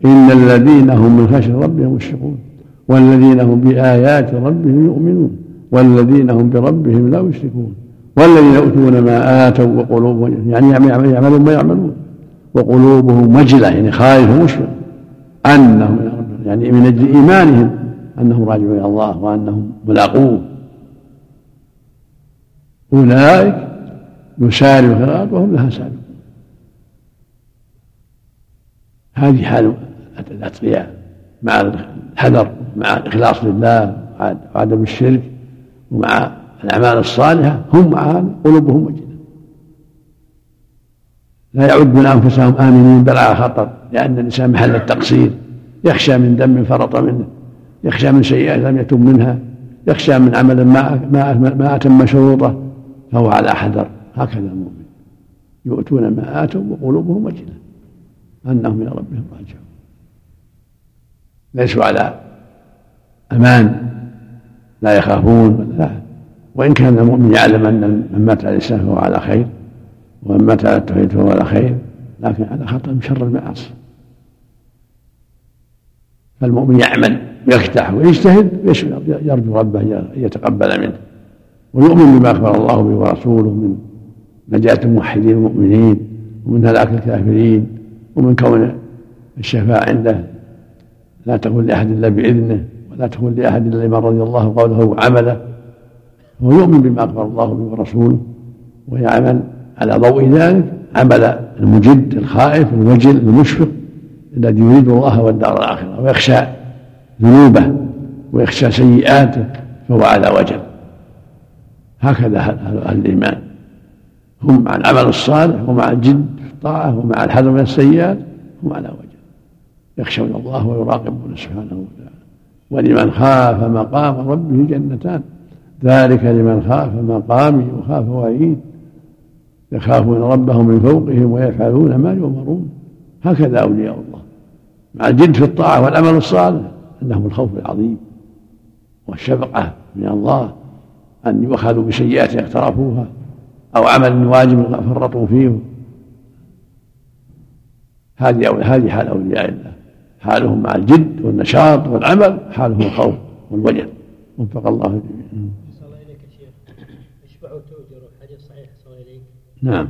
A: إن الذين هم من خشية ربهم مشفقون والذين هم بآيات ربهم يؤمنون والذين هم بربهم لا يشركون والذين يؤتون ما آتوا وقلوبهم يعني يعملون ما يعملون وقلوبهم وجلة يعني خائف ومشفق أنهم يعني من أجل إيمانهم أنهم راجعون إلى الله وأنهم ملاقوه. أولئك يسارع الخيرات وهم لها سابقون هذه حال الأتقياء مع الحذر مع الإخلاص لله وعدم الشرك ومع الأعمال الصالحة هم مع قلوبهم وجلة لا يعدون أنفسهم آمنين بل على خطر لأن الإنسان محل التقصير. يخشى من دم فرط منه يخشى من سيئات لم يتم منها يخشى من عمل ما ما ما أتم شروطه فهو على حذر. هكذا المؤمن. يؤتون ما آتوا وقلوبهم وجلة أنهم إلى ربهم راجعون. ليسوا على أمان لا يخافون لا. وإن كان المؤمن يعلم أن من مات على الإسلام فهو على خير ومن مات على التوحيد فهو على خير لكن على خطر من شر المعاصي. فالمؤمن يعمل ويفتح ويجتهد يرجو ربه أن يتقبل منه. ويؤمن بما أخبر الله به ورسوله من نجاة الموحدين المؤمنين ومن هلاك الكافرين. ومن كون الشفاعة عنده لا تكون لأحد إلا بإذنه ولا تكون لأحد إلا لمن رضي الله قوله وعمله هو يؤمن بما أخبر الله به ورسوله ويعمل على ضوء ذلك عمل المجد الخائف الوجل المشفق الذي يريد الله والدار الآخرة ويخشى ذنوبه ويخشى سيئاته فهو على وجل. هكذا أهل الإيمان. هم مع العمل الصالح ومع الجد الطاعة ومع الحذر من السيئات هم على وجل يخشون الله ويراقبون سبحانه وتعالى. ولمن خاف مقام ربه جنتان. ذلك لمن خاف مقامي وخاف وعيد يخافون ربهم من فوقهم ويفعلون ما يؤمرون. هكذا أولياء الله. مع الجد في الطاعة والعمل الصالح عندهم الخوف العظيم والشفقة من الله أن يؤخذوا بسيئات اقترفوها أو عمل واجب فرطوا فيه هذه هذه حال أولياء الله. حالهم مع الجد والنشاط والعمل حالهم الخوف والوجل وفق الله
E: إليك
A: نعم.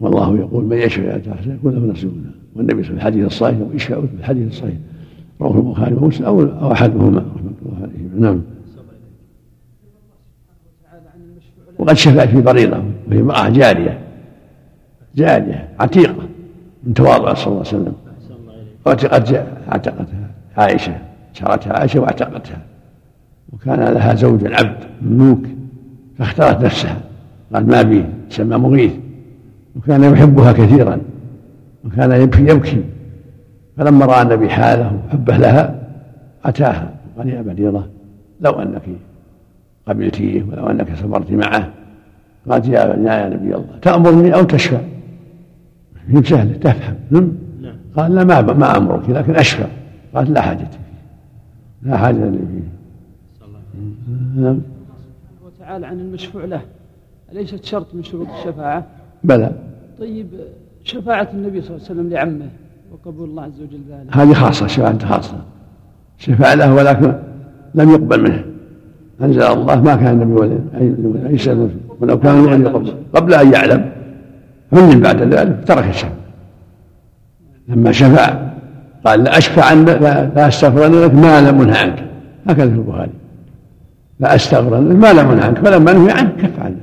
A: والله يقول من يشفع تحت يكون له نصيب والنبي صلى الله عليه وسلم الحديث الصحيح ويشفع في الحديث الصحيح. رواه البخاري ومسلم أو أو أحدهما. رحمة الله عليه. نعم. وقد شفع في بريضه وهي امرأة جارية. جاريه عتيقة من تواضع صلى الله عليه وسلم. واعتقت اعتقتها عائشة شرتها عائشة وأعتقتها. وكان لها زوج عبد مملوك فاختارت نفسها. قال ما بي سمى مغيث. وكان يحبها كثيرا. وكان يبكي يبكي. فلما رأى النبي حاله وحبه لها أتاها. قال يا بريضه لو أنك قبلتيه ولو أنك صبرت معه. قالت يا نبي الله تأمرني أو تشفع هي سهله تفهم نعم. قال لا ما ما أمرك لكن اشفع قالت لا حاجة فيه. لا حاجة لي فيه.
M: نعم. وتعالى عن المشفوع له. أليست شرط من شروط الشفاعة؟
A: بلى.
M: طيب شفاعة النبي صلى الله عليه وسلم لعمه وقبول الله عز وجل ذلك.
A: هذه خاصة شفاعة خاصة. شفاعة له ولكن لم يقبل منه. أنزل الله ما كان النبي ولا أي سبب ولو كان الولي قبل. قبل أن يعلم. علم بعد ذلك ترك الشفاعة. لما شفع قال لا أشفع لا, لا أستغفر لك ما لم أنهى عنك. هكذا في البخاري. لا لك ما لم أنهى عنك فلما نهي عنك كف عنه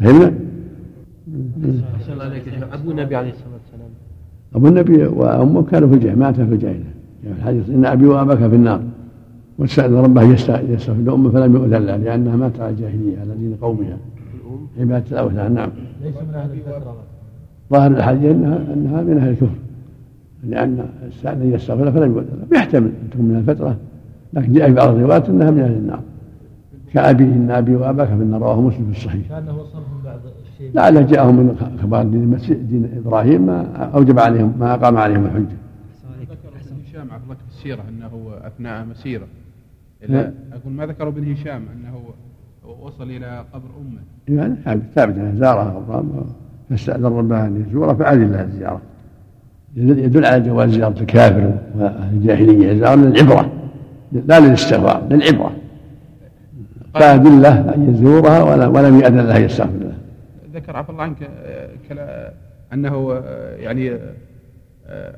A: فهمنا؟
B: أبو النبي عليه الصلاة والسلام.
A: أبو النبي وأمه كانوا في الجاهلية مات في الجاهلية. يعني الحديث إن أبي وأباك في النار. واستأذن ربه يستغفر لأمه فلم يؤذن لها لأنها ماتت على الجاهلية على دين قومها. عبادة الأوثان نعم.
B: ليس من أهل الفترة
A: ظاهر الحديث أنها أنها من أهل الكفر. لأن استأذن يستغفر فلم يؤذن يحتمل أن تكون من الفترة. لكن جاء في بعض الروايات أنها من أهل النار. كأبي إن أبي وأباك في النار رواه مسلم في الصحيح.
B: كأنه وصلهم بعض الشيء.
A: لعله جاءهم من أخبار دين دين إبراهيم ما أوجب عليهم ما أقام عليهم الحجة.
H: ذكر ابن هشام الله في السيرة أنه أثناء مسيرة. إلا أقول ما ذكر ابن هشام أنه وصل إلى قبر أمه.
A: يعني ثابت انه زارها قبرها فاستأذن ربها ان يزوره فاذن لها الزيارة. يدل على جواز زيارة الكافر واهل الجاهليه زيارة للعبرة لا للاستغفار للعبرة. فأدلة أن يزورها ولم يأذن لها يستغفر لها
H: ذكر عفى الله عنك كلا أنه يعني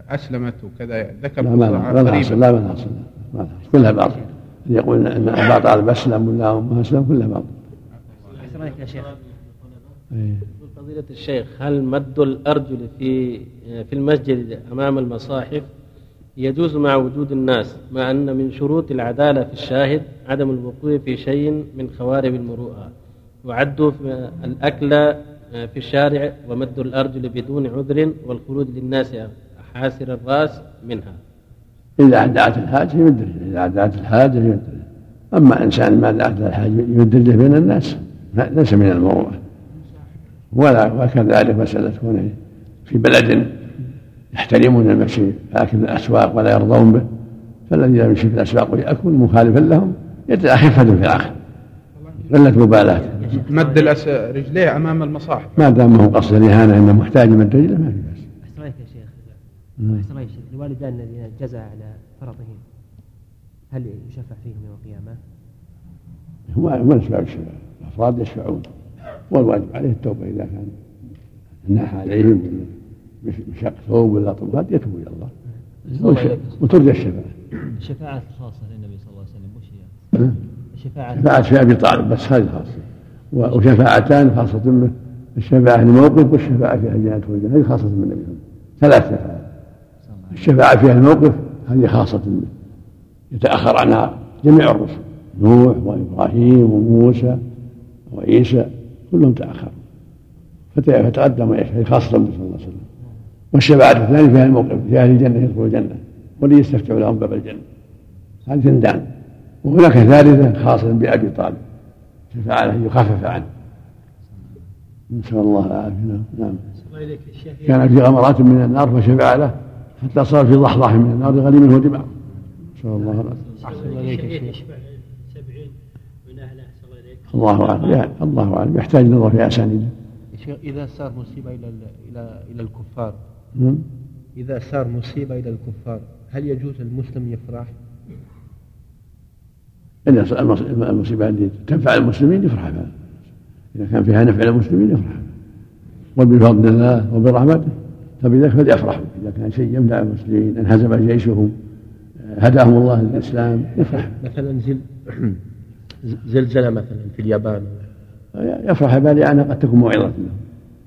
H: أسلمت وكذا ذكر
A: لا ما لا لا ما حصل ما كلها باطل يقول أن أبا طالب أسلم ولا أمه أسلم كلها باطل
D: أحسن يا شيخ. فضيلة الشيخ هل مد الأرجل في في المسجد أمام المصاحف يجوز مع وجود الناس مع أن من شروط العدالة في الشاهد عدم الوقوع في شيء من خوارب المروءة؟ وعدوا في الأكل في الشارع ومد الأرجل بدون عذر والخروج للناس حاسر الرأس منها.
A: إذا دعت الحاجة يمد إذا دعت الحاجة يمد أما إنسان ما دعت الحاجة يمد بين الناس ليس من المروءة ولا وكذلك مسألة كونه في بلد يحترمون المشي أكل الأسواق ولا يرضون به. فالذي لم يمشي في الأسواق ويأكل مخالفا لهم خفة في العقل قلة مبالاة.
H: مد. رجليه أمام المصاحف.
A: ما دام هو قصد الإهانة إنه محتاج مد رجله ما في بأس
N: أحسن رايك يا شيخ
A: نعم.
N: أحسن الوالدان الذين جزع على فرطهم هل يشفع فيهم يوم القيامة؟
A: هو من أسباب الشفاعة الأفراد يشفعون. والواجب عليه التوبة إذا كان ناح عليهم بشق ثوب ولا طماط يتوب إلى الله. وترجى الشفاعة.
J: الشفاعة الخاصة للنبي صلى الله عليه وسلم وش هي؟ الشفاعة
A: شفاعة في أبي طالب بس هذه خاصة. وشفاعتان خاصة منه الشفاعة في الموقف والشفاعة في الجنة والجنة هذه خاصة من النبي ثلاث شفاعات. الشفاعة في الموقف هذه خاصة منه يتأخر عنها جميع الرسل نوح وإبراهيم وموسى وعيسى كلهم تأخروا. فتقدم هذه خاصة النبي صلى الله عليه وسلم. والشفاعة الثانية في الموقف في أهل الجنة يدخلوا الجنة وليستفتح لهم باب الجنة. هذه ثنتان. وهناك ثالثة خاصة بأبي طالب. شفاعة له يخفف عنه. نسأل الله العافية. نعم. كان في غمرات من النار فشفع له. حتى صار في ضحضاح من النار يغلي منه دماغه نسأل الله. العافية الله أعلم. الله أعلم. يحتاج نظر في أسانيده
B: إذا صار مصيبة إلى إلى إلى الكفار. إذا صار مصيبة إلى الكفار هل يجوز للمسلم يفرح؟
A: إذا المصيبة التي تنفع المسلمين يفرح بها. إذا كان فيها نفع للمسلمين يفرح بها. وبفضل الله وبرحمته. فبذلك فليفرحوا إذا كان شيء يمنع المسلمين انهزم جيشهم هداهم الله للإسلام. يفرح.
B: مثلا زل زلزلة مثلا في اليابان.
A: يفرح بها لأنها قد تكون موعظة لهم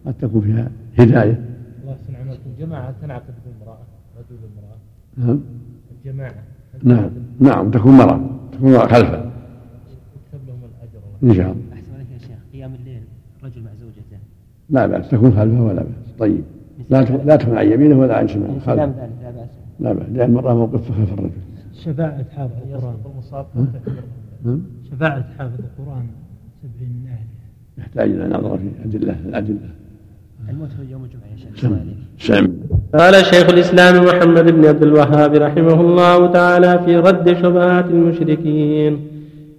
A: قد تكون فيها هداية.
I: الله يحسن عملكم جماعة تنعقد بامرأة رجل وامرأة.
A: نعم.
I: الجماعة.
A: نعم. نعم تكون مرأة تكون مرأة خلفه
I: يكتب لهم الأجر.
A: إن شاء الله.
N: أحسن عليك يا شيخ قيام الليل رجل مع زوجته.
A: لا بأس تكون خلفه ولا بأس. طيب. لا لا تكون عن يمينه ولا عن شماله.
N: لا بأس.
A: لا بأس. لأن المرأة موقفها خلف الرجل
M: شفاعة حافظ القرآن.
A: نعم
M: شفاعة حافظ القرآن سبعين من أهله.
A: يحتاج إلى نظر في أدلة الأدلة.
N: الموت يوم الجمعة يا شيخ.
A: سم
D: قال شيخ الإسلام محمد بن عبد الوهاب رحمه الله تعالى في رد شبهات المشركين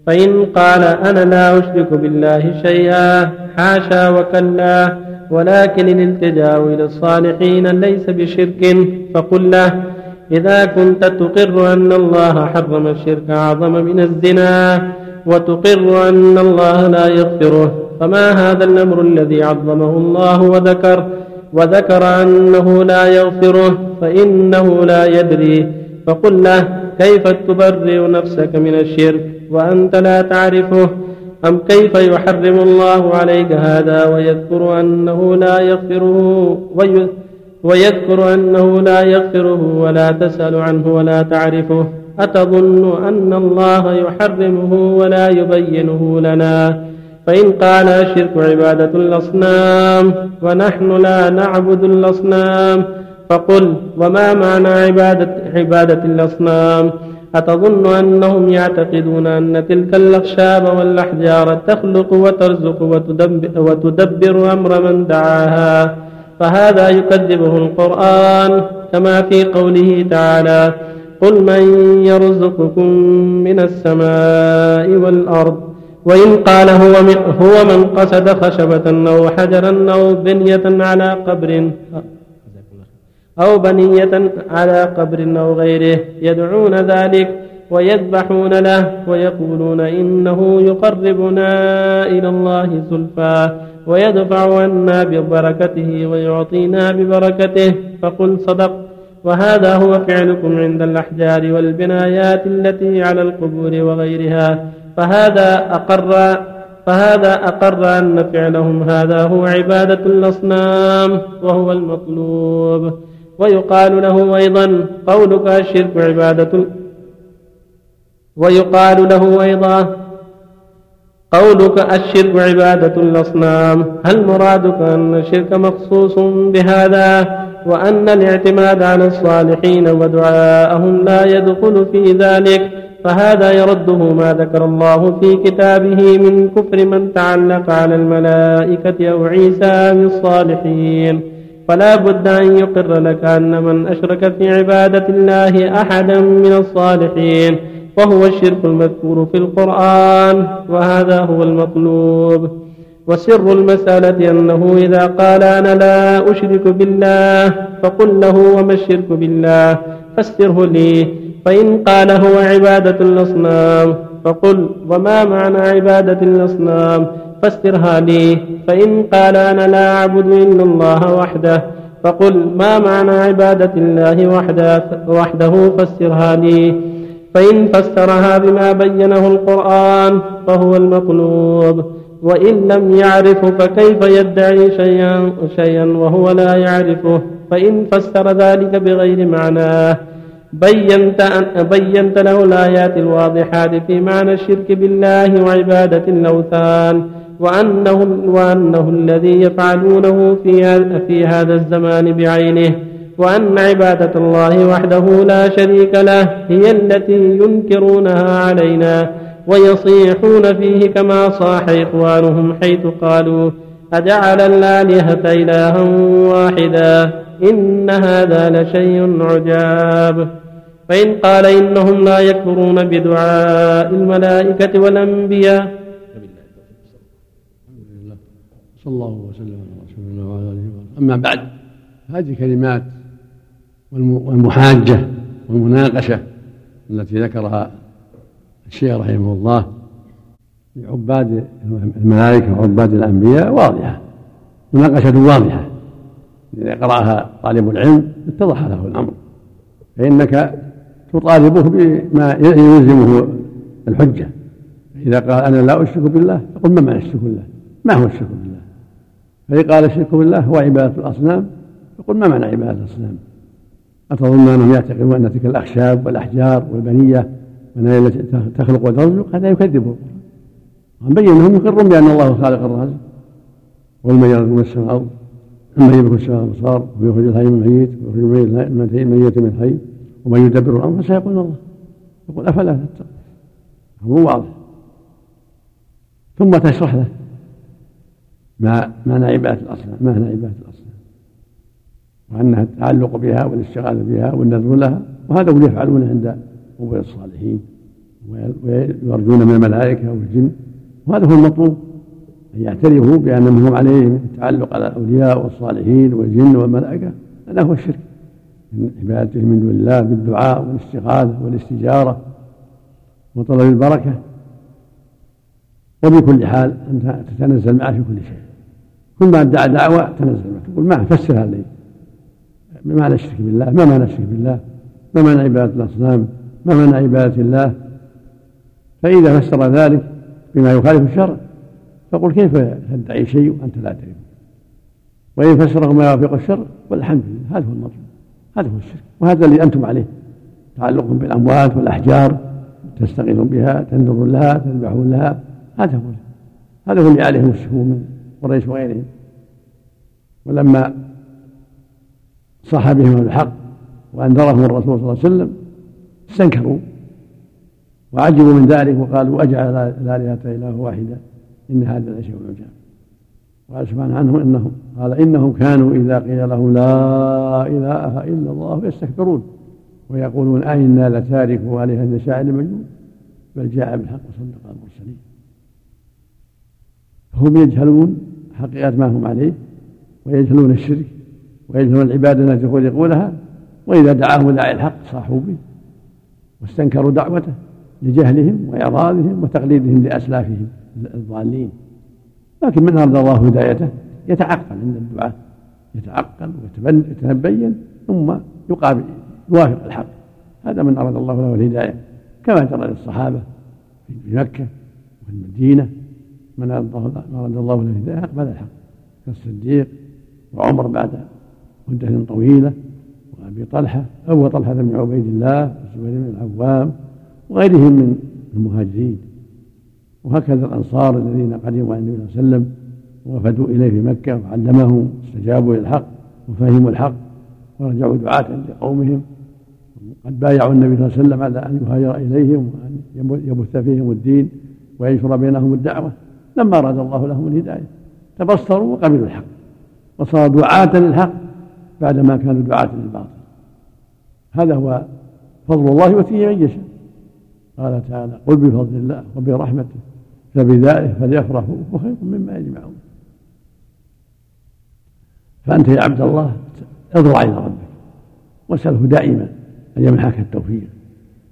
D: فإن قال أنا لا أشرك بالله شيئا حاشا وكلا ولكن الالتجاء إلى الصالحين ليس بشرك. فقل له إذا كنت تقر أن الله حرم الشرك أعظم من الزنا وتقر أن الله لا يغفره فما هذا الأمر الذي عظمه الله وذكر؟ وذكر أنه لا يغفره فإنه لا يدري. فقل له كيف تبرئ نفسك من الشرك وأنت لا تعرفه؟ أم كيف يحرم الله عليك هذا ويذكر أنه لا يغفره ويذكر أنه لا يغفره ولا تسأل عنه ولا تعرفه؟ أتظن أن الله يحرمه ولا يبينه لنا؟ فإن قال الشرك عبادة الأصنام ونحن لا نعبد الأصنام فقل وما معنى عبادة, عبادة الأصنام؟ أتظن أنهم يعتقدون أن تلك الأخشاب والأحجار تخلق وترزق وتدبر, وتدبر أمر من دعاها فهذا يكذبه القرآن كما في قوله تعالى قل من يرزقكم من السماء والأرض وإن قال هو من, هو من قصد خشبة أو حجرا أو بنية على قبر أو بنية على قبر أو غيره يدعون ذلك ويذبحون له ويقولون إنه يقربنا إلى الله زلفى ويدفع عنا ببركته ويعطينا ببركته فقل صدق وهذا هو فعلكم عند الأحجار والبنايات التي على القبور وغيرها فهذا أقر فهذا أقر أن فعلهم هذا هو عبادة الأصنام وهو المطلوب ويقال له أيضا قولك الشرك عبادة. ويقال له أيضا قولك الشرك عبادة الأصنام. هل مرادك أن الشرك مخصوص بهذا؟ وأن الاعتماد على الصالحين ودعاءهم لا يدخل في ذلك. فهذا يرده ما ذكر الله في كتابه من كفر من تعلق على الملائكة أو عيسى بالصالحين فلا بد أن يقر لك أن من أشرك في عبادة الله أحدا من الصالحين وهو الشرك المذكور في القرآن وهذا هو المطلوب. وسر المسألة أنه إذا قال أنا لا أشرك بالله فقل له وما الشرك بالله فسره لي فإن قال هو عبادة الأصنام. فقل وما معنى عبادة الأصنام؟ فسرها لي فإن قال أنا لا أعبد إلا الله وحده. فقل ما معنى عبادة الله وحده, وحده؟ لي فإن فسرها بما بينه القرآن فهو المطلوب وإن لم يعرفه فكيف يدعي شيئا, شيئا وهو لا يعرفه؟ فإن فسر ذلك بغير معناه. بينت, أن بينت له الآيات الواضحات في معنى الشرك بالله وعبادة الأوثان وأنه, وأنه الذي يفعلونه في, في هذا الزمان بعينه وأن عبادة الله وحده لا شريك له هي التي ينكرونها علينا ويصيحون فيه كما صاح إخوانهم حيث قالوا أجعل الآلهة إلها واحدا إن هذا لشيء عجاب. فإن قال إنهم لا يكفرون بدعاء الملائكة والأنبياء.
A: صلى الله وسلم على رسول الله وعلى آله وصحبه. أما بعد هذه كلمات والمحاجة والمناقشة التي ذكرها الشيخ رحمه الله لعباد الملائكة وعباد الأنبياء واضحة مناقشة واضحة. إذا قرأها طالب العلم اتضح له الأمر. فإنك تطالبه بما يلزمه الحجة. إذا قال أنا لا أشرك بالله فقل ما معنى الشرك بالله؟ ما هو الشرك بالله؟ فإن قال الشرك بالله هو عبادة الأصنام يقول ما معنى عبادة الأصنام؟ أتظن أنهم يعتقدون أن تلك الأخشاب والأحجار والبنية والنار التي تخلق وترزق هذا يكذب. بين أنهم يقرون بأن الله خالق الرازق والمن يرزق من السماء والأرض أما يملك السماء والأبصار ويخرج الحي من الميت ويخرج الميت من الحي ومن يدبر الأمر فسيقول الله. يقول أفلا تتقون. أمر واضح. ثم تشرح له ما معنى عبادة الأصنام معنى عبادة الأصنام. وأنها التعلق بها والاشتغال بها والنذر لها وهذا هم يفعلونه عند قبور الصالحين. ويرجون من الملائكة والجن. وهذا هو المطلوب. أن يعترفوا بأن منهم عليهم التعلق على الأولياء والصالحين والجن والملائكة. هذا هو الشرك. من عبادتهم من دون الله بالدعاء والاستغاثة والاستجارة وطلب البركة. وبكل حال أن تتنزل معه في كل شيء. كل ما ادعى دعوة تنزل معه. تقول ما فسرها لي ما معنى الشرك بالله ما معنى الشرك بالله؟ ما معنى عبادة الأصنام؟ ما معنى عبادة الله؟ فإذا فسر ذلك بما يخالف الشرع فقل كيف تدعي شيء وأنت لا تدري. وإن فسره ما يوافق الشرع والحمد لله هذا هو المطلوب. هذا هو الشرك. وهذا الذي أنتم عليه تعلق بالأموات والأحجار تستغيثون بها تنذرون لها تذبحون لها. هذا هو هذا هو اللي عليه المشركون من قريش وغيرهم. ولما صح بهم الحق وأنذرهم الرسول صلى الله عليه وسلم استنكروا وعجبوا من ذلك وقالوا أجعل الآلهة إله واحدا إن هذا لشيء عجاب. قال سبحانه عنهم إنهم قال إنهم كانوا إذا قيل لهم لا إله إلا الله يستكبرون ويقولون أئنا لتاركوا آلهة لشاعر مجنون بل جاء بالحق وصدق المرسلين. هم يجهلون حقيقة ما هم عليه ويجهلون الشرك ويجهلون العبادة التي خلقوا وإذا دعاهم داعي الحق صاحوا به واستنكروا دعوته لجهلهم وإعراضهم وتقليدهم لأسلافهم. الضالين. لكن من أراد الله هدايته؟ يتعقل عند الدعاء يتعقل ويتبين ثم يقابل يوافق الحق. هذا من أراد الله له الهداية. كما جرى للصحابة في مكة وفي المدينة من أراد الله له الهداية أقبل الحق. كالصديق وعمر بعد مدة طويلة وأبي طلحة أبو طلحة بن عبيد الله والزبير بن العوام وغيرهم من المهاجرين. وهكذا الأنصار الذين قدموا على النبي صلى الله عليه وسلم ووفدوا إليه في مكة وعلمهم واستجابوا للحق وفهموا الحق ورجعوا دعاة لقومهم. قد بايعوا النبي صلى الله عليه وسلم على أن يهاجر إليهم وأن يبث فيهم الدين وينشر بينهم الدعوة. لما أراد الله لهم الهداية تبصروا وقبلوا الحق وصاروا دعاة للحق بعدما كانوا دعاة للباطل. هذا هو فضل الله يؤتيه من يشاء. قال تعالى قل بفضل الله وبرحمته فبذلك فليفرحوا هو خير مما يجمعون. فأنت يا عبد الله اضرع إلى ربك واسأله دائما أن يمنحك التوفيق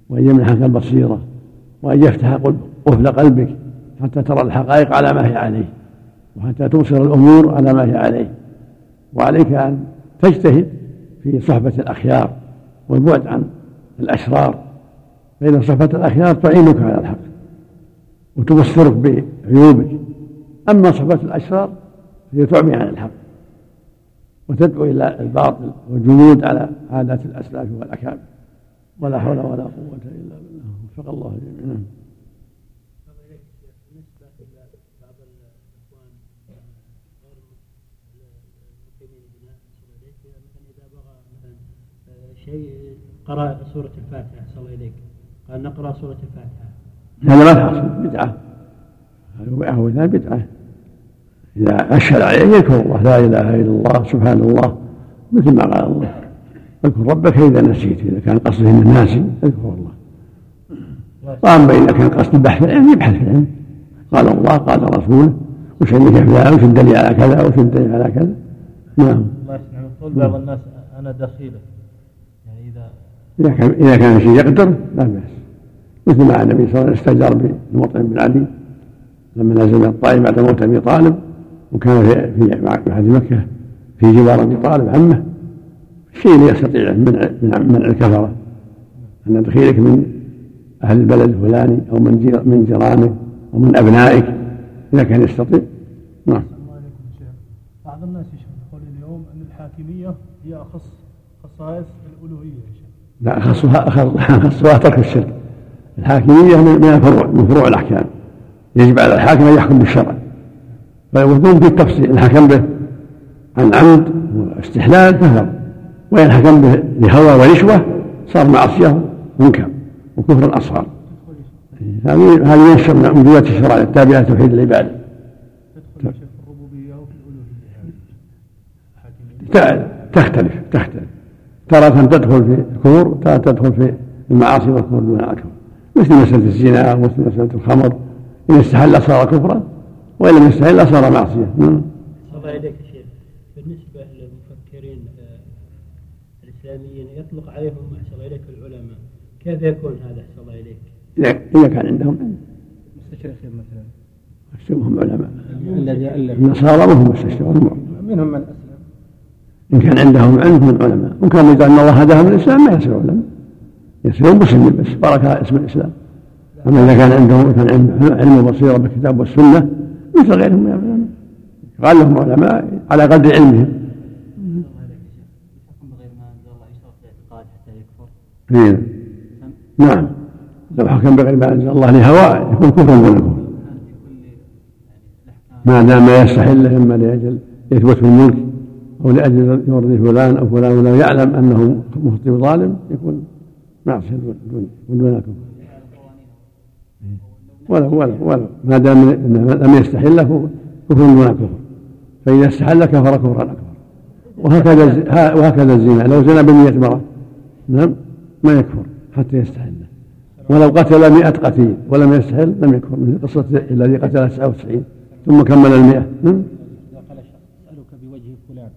A: وأن يمنحك البصيرة وأن يفتح قفل قلبك حتى ترى الحقائق على ما هي عليه وحتى تبصر الأمور على ما هي عليه. وعليك أن تجتهد في صحبة الأخيار والبعد عن الأشرار فإن صحبة الأخيار تعينك على الحق. وتبصرك بعيوبك. أما صحبة الأشرار فهي تعمي عن الحق وتدعو إلى الباطل والجمود على عادات الأسلاف والأكابر. ولا حول ولا قوة إلا بالله. وفق الله جميعا. نعم.
E: شيء قرأ سورة الفاتحة. صلى الله إليك قال نقرأ سورة الفاتحة.
A: هذا ما تحصل بدعة. هذا بدعة. إذا أشهد عليه يذكر الله لا إله إلا الله سبحان الله مثل ما قال الله. اذكر ربك إذا نسيت إذا كان قصده أنه ناسي اذكر الله. وأما إذا كان قصد البحث العلم يبحث في العلم. قال الله قال رسوله وش عندك فلان وش الدليل على كذا وش الدليل على كذا. نعم.
I: الله يسلمك. يقول بعض الناس أنا دخيلة. يعني إذا
A: إذا كان إذا كان شيء يقدر لا بأس. مثل ما النبي صلى الله عليه وسلم استجار بمطعم بن علي لما نزل من الطائف بعد موت أبي طالب وكان في في معهد مكة في جوار أبي طالب عمه شيء يستطيع منع منع الكفرة. أن دخيلك من أهل البلد الفلاني أو من من جيرانك أو من أبنائك إذا كان يستطيع. نعم.
F: بعض الناس يقول اليوم أن الحاكمية هي أخص خصائص الألوهية يا شيخ.
A: لا أخصها أخصها ترك الشرك. الحاكمية من الفروع من فروع الأحكام. يجب على الحاكم أن يحكم بالشرع. فيكون في التفصيل إن حكم به عن عمد واستحلال فهو وإن حكم به لهوى ورشوة صار معصية منكر وكفر أصغر هذه هذه ينشر من وجوهات الشرع التابعة لتوحيد العبادة تختلف تختلف. تارة تدخل في الكفر تارة تدخل في المعاصي والكفر دون الأكبر. مثل مسألة الزنا ومثل مسألة الخمر. إن استحل صار كفرا وإن لم يستحل صار معصية. نعم.
E: الله يا شيخ. بالنسبة للمفكرين الإسلاميين يطلق عليهم أحسن إليك العلماء. كيف يكون هذا أحسن الله إليك؟
A: إذا كان عندهم علم.
M: مستشرقين مثلا.
A: يحسبهم علماء
M: الذي ألف.
A: النصارى ما هم مستشرقون
M: منهم من أسلم.
A: إن كان عندهم علم هم علماء وإن كان إذا أن الله هداهم الإسلام ما يصيرون علماء. يصيرون مسلمين بس بارك اسم الإسلام. أما إذا كان عندهم كان علم وبصيرة بالكتاب والسنة مثل غيرهم من العلماء قال لهم علماء على قدر علمهم. نعم نعم. لو حكم بغير ما أنزل الله لهواه يكون كفرا دون كفر ما دام ما يستحله اما لأجل يثبت في الملك أو لأجل يرضي فلان أو فلان ولو يعلم أنه مخطئ ظالم يكون معصيه دون دون كفر ولو ولو ولو ما دام لم يستحله كفر دون كفر فإذا استحل كفر كفرا أكبر وهكذا وهكذا الزنا. لو زنى بمية مرة نعم ما يكفر حتى يستحله ولو قتل مئة قتيل ولم يستحل لم يكفر. مثل قصة الذي قتل 99 ثم كمل المئة. نعم.
M: أسألك بوجه فلان.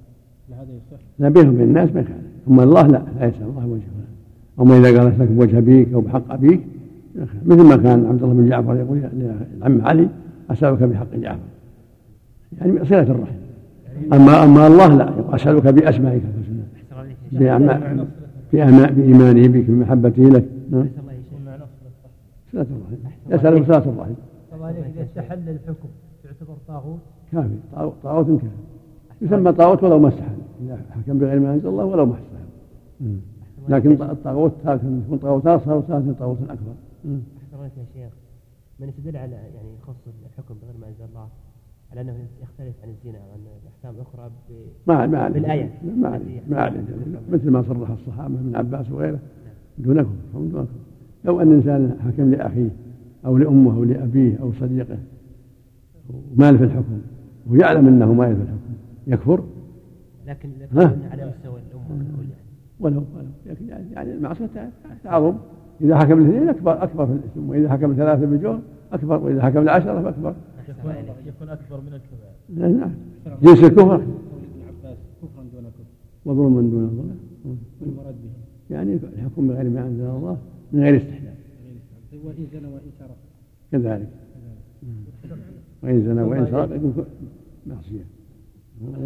M: هذا يصح؟
A: لا بينهم وبين الناس ما يخالف أما الله لا لا يسأل الله وجه فلان. أما إذا قال لك بوجه أبيك أو بحق أبيك مثل ما كان عبد الله بن جعفر يقول لعم علي أسألك بحق جعفر. يعني صلة الرحم. أما أما الله لا أسألك بأسمائك. الحسنى بإيمانه بك بمحبته لك. نعم. صلة الرحم. يسألك صلة الرحم.
M: إذا استحل الحكم يعتبر طاغوت؟
A: كافي. طاغوت كافي. يسمى طاغوت ولو ما استحل. إذا حكم بغير ما أنزل الله ولو ما استحل. لكن الطاغوت يكون طاغوت أصغر وثالث طاغوت أكبر.
N: يا شيخ. من يستدل على يعني يخص الحكم بغير ما أنزل الله على أنه يختلف عن الزنا وان الأحكام الأخرى
A: ما ما
N: بالآية.
A: ما عليه ما عليه مثل ما صرح الصحابة من عباس وغيره دونكم هم دونكم. لو أن إنسان حكم لأخيه أو لأمه أو لأبيه أو صديقه ومال في الحكم؟ ويعلم أنه مال في الحكم. يكفر؟
N: لكن على مستوى يعني
A: ولو ولو لكن يعني, يعني المعصية تعظم. إذا حكم الاثنين أكبر أكبر في الإثم وإذا حكم ثلاثة بجور أكبر وإذا حكم العشرة فأكبر.
I: يكون يكون أكبر من الكبائر.
A: نعم جنس الكفر.
O: كفرا دون كفر
A: وظلما دون ظلم
O: والمراد به
A: يعني الحكم بغير ما أنزل الله من غير استحلال.
O: وإن زنى وإن سرق
A: كذلك. وإن زنى وإن سرق يكون معصية.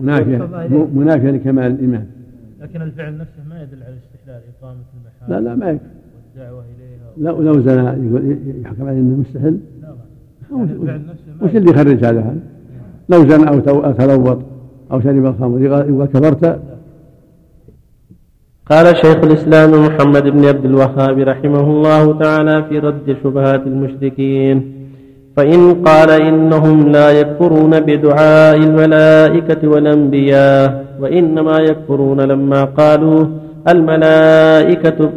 A: منافية منافية لكمال الإيمان.
I: لكن الفعل نفسه ما يدل على الاستحلال إقامة المحال
A: لا لا ما يكفي
I: والدعوة إليها
A: لو لو زنى يقول يحكم عليه إنه مستحل
I: لا لا
A: وش-
I: يعني الفعل نفسه ما
A: وش اللي يخرج هذا؟ هذا؟ لو زنى أو تلوط أو شرب الخمر يقال كفرت.
D: قال شيخ الإسلام محمد بن عبد الوهاب رحمه الله تعالى في رد شبهات المشركين فإن قال إنهم لا يكفرون بدعاء الملائكة والأنبياء وإنما يكفرون لما قالوا الملائكة.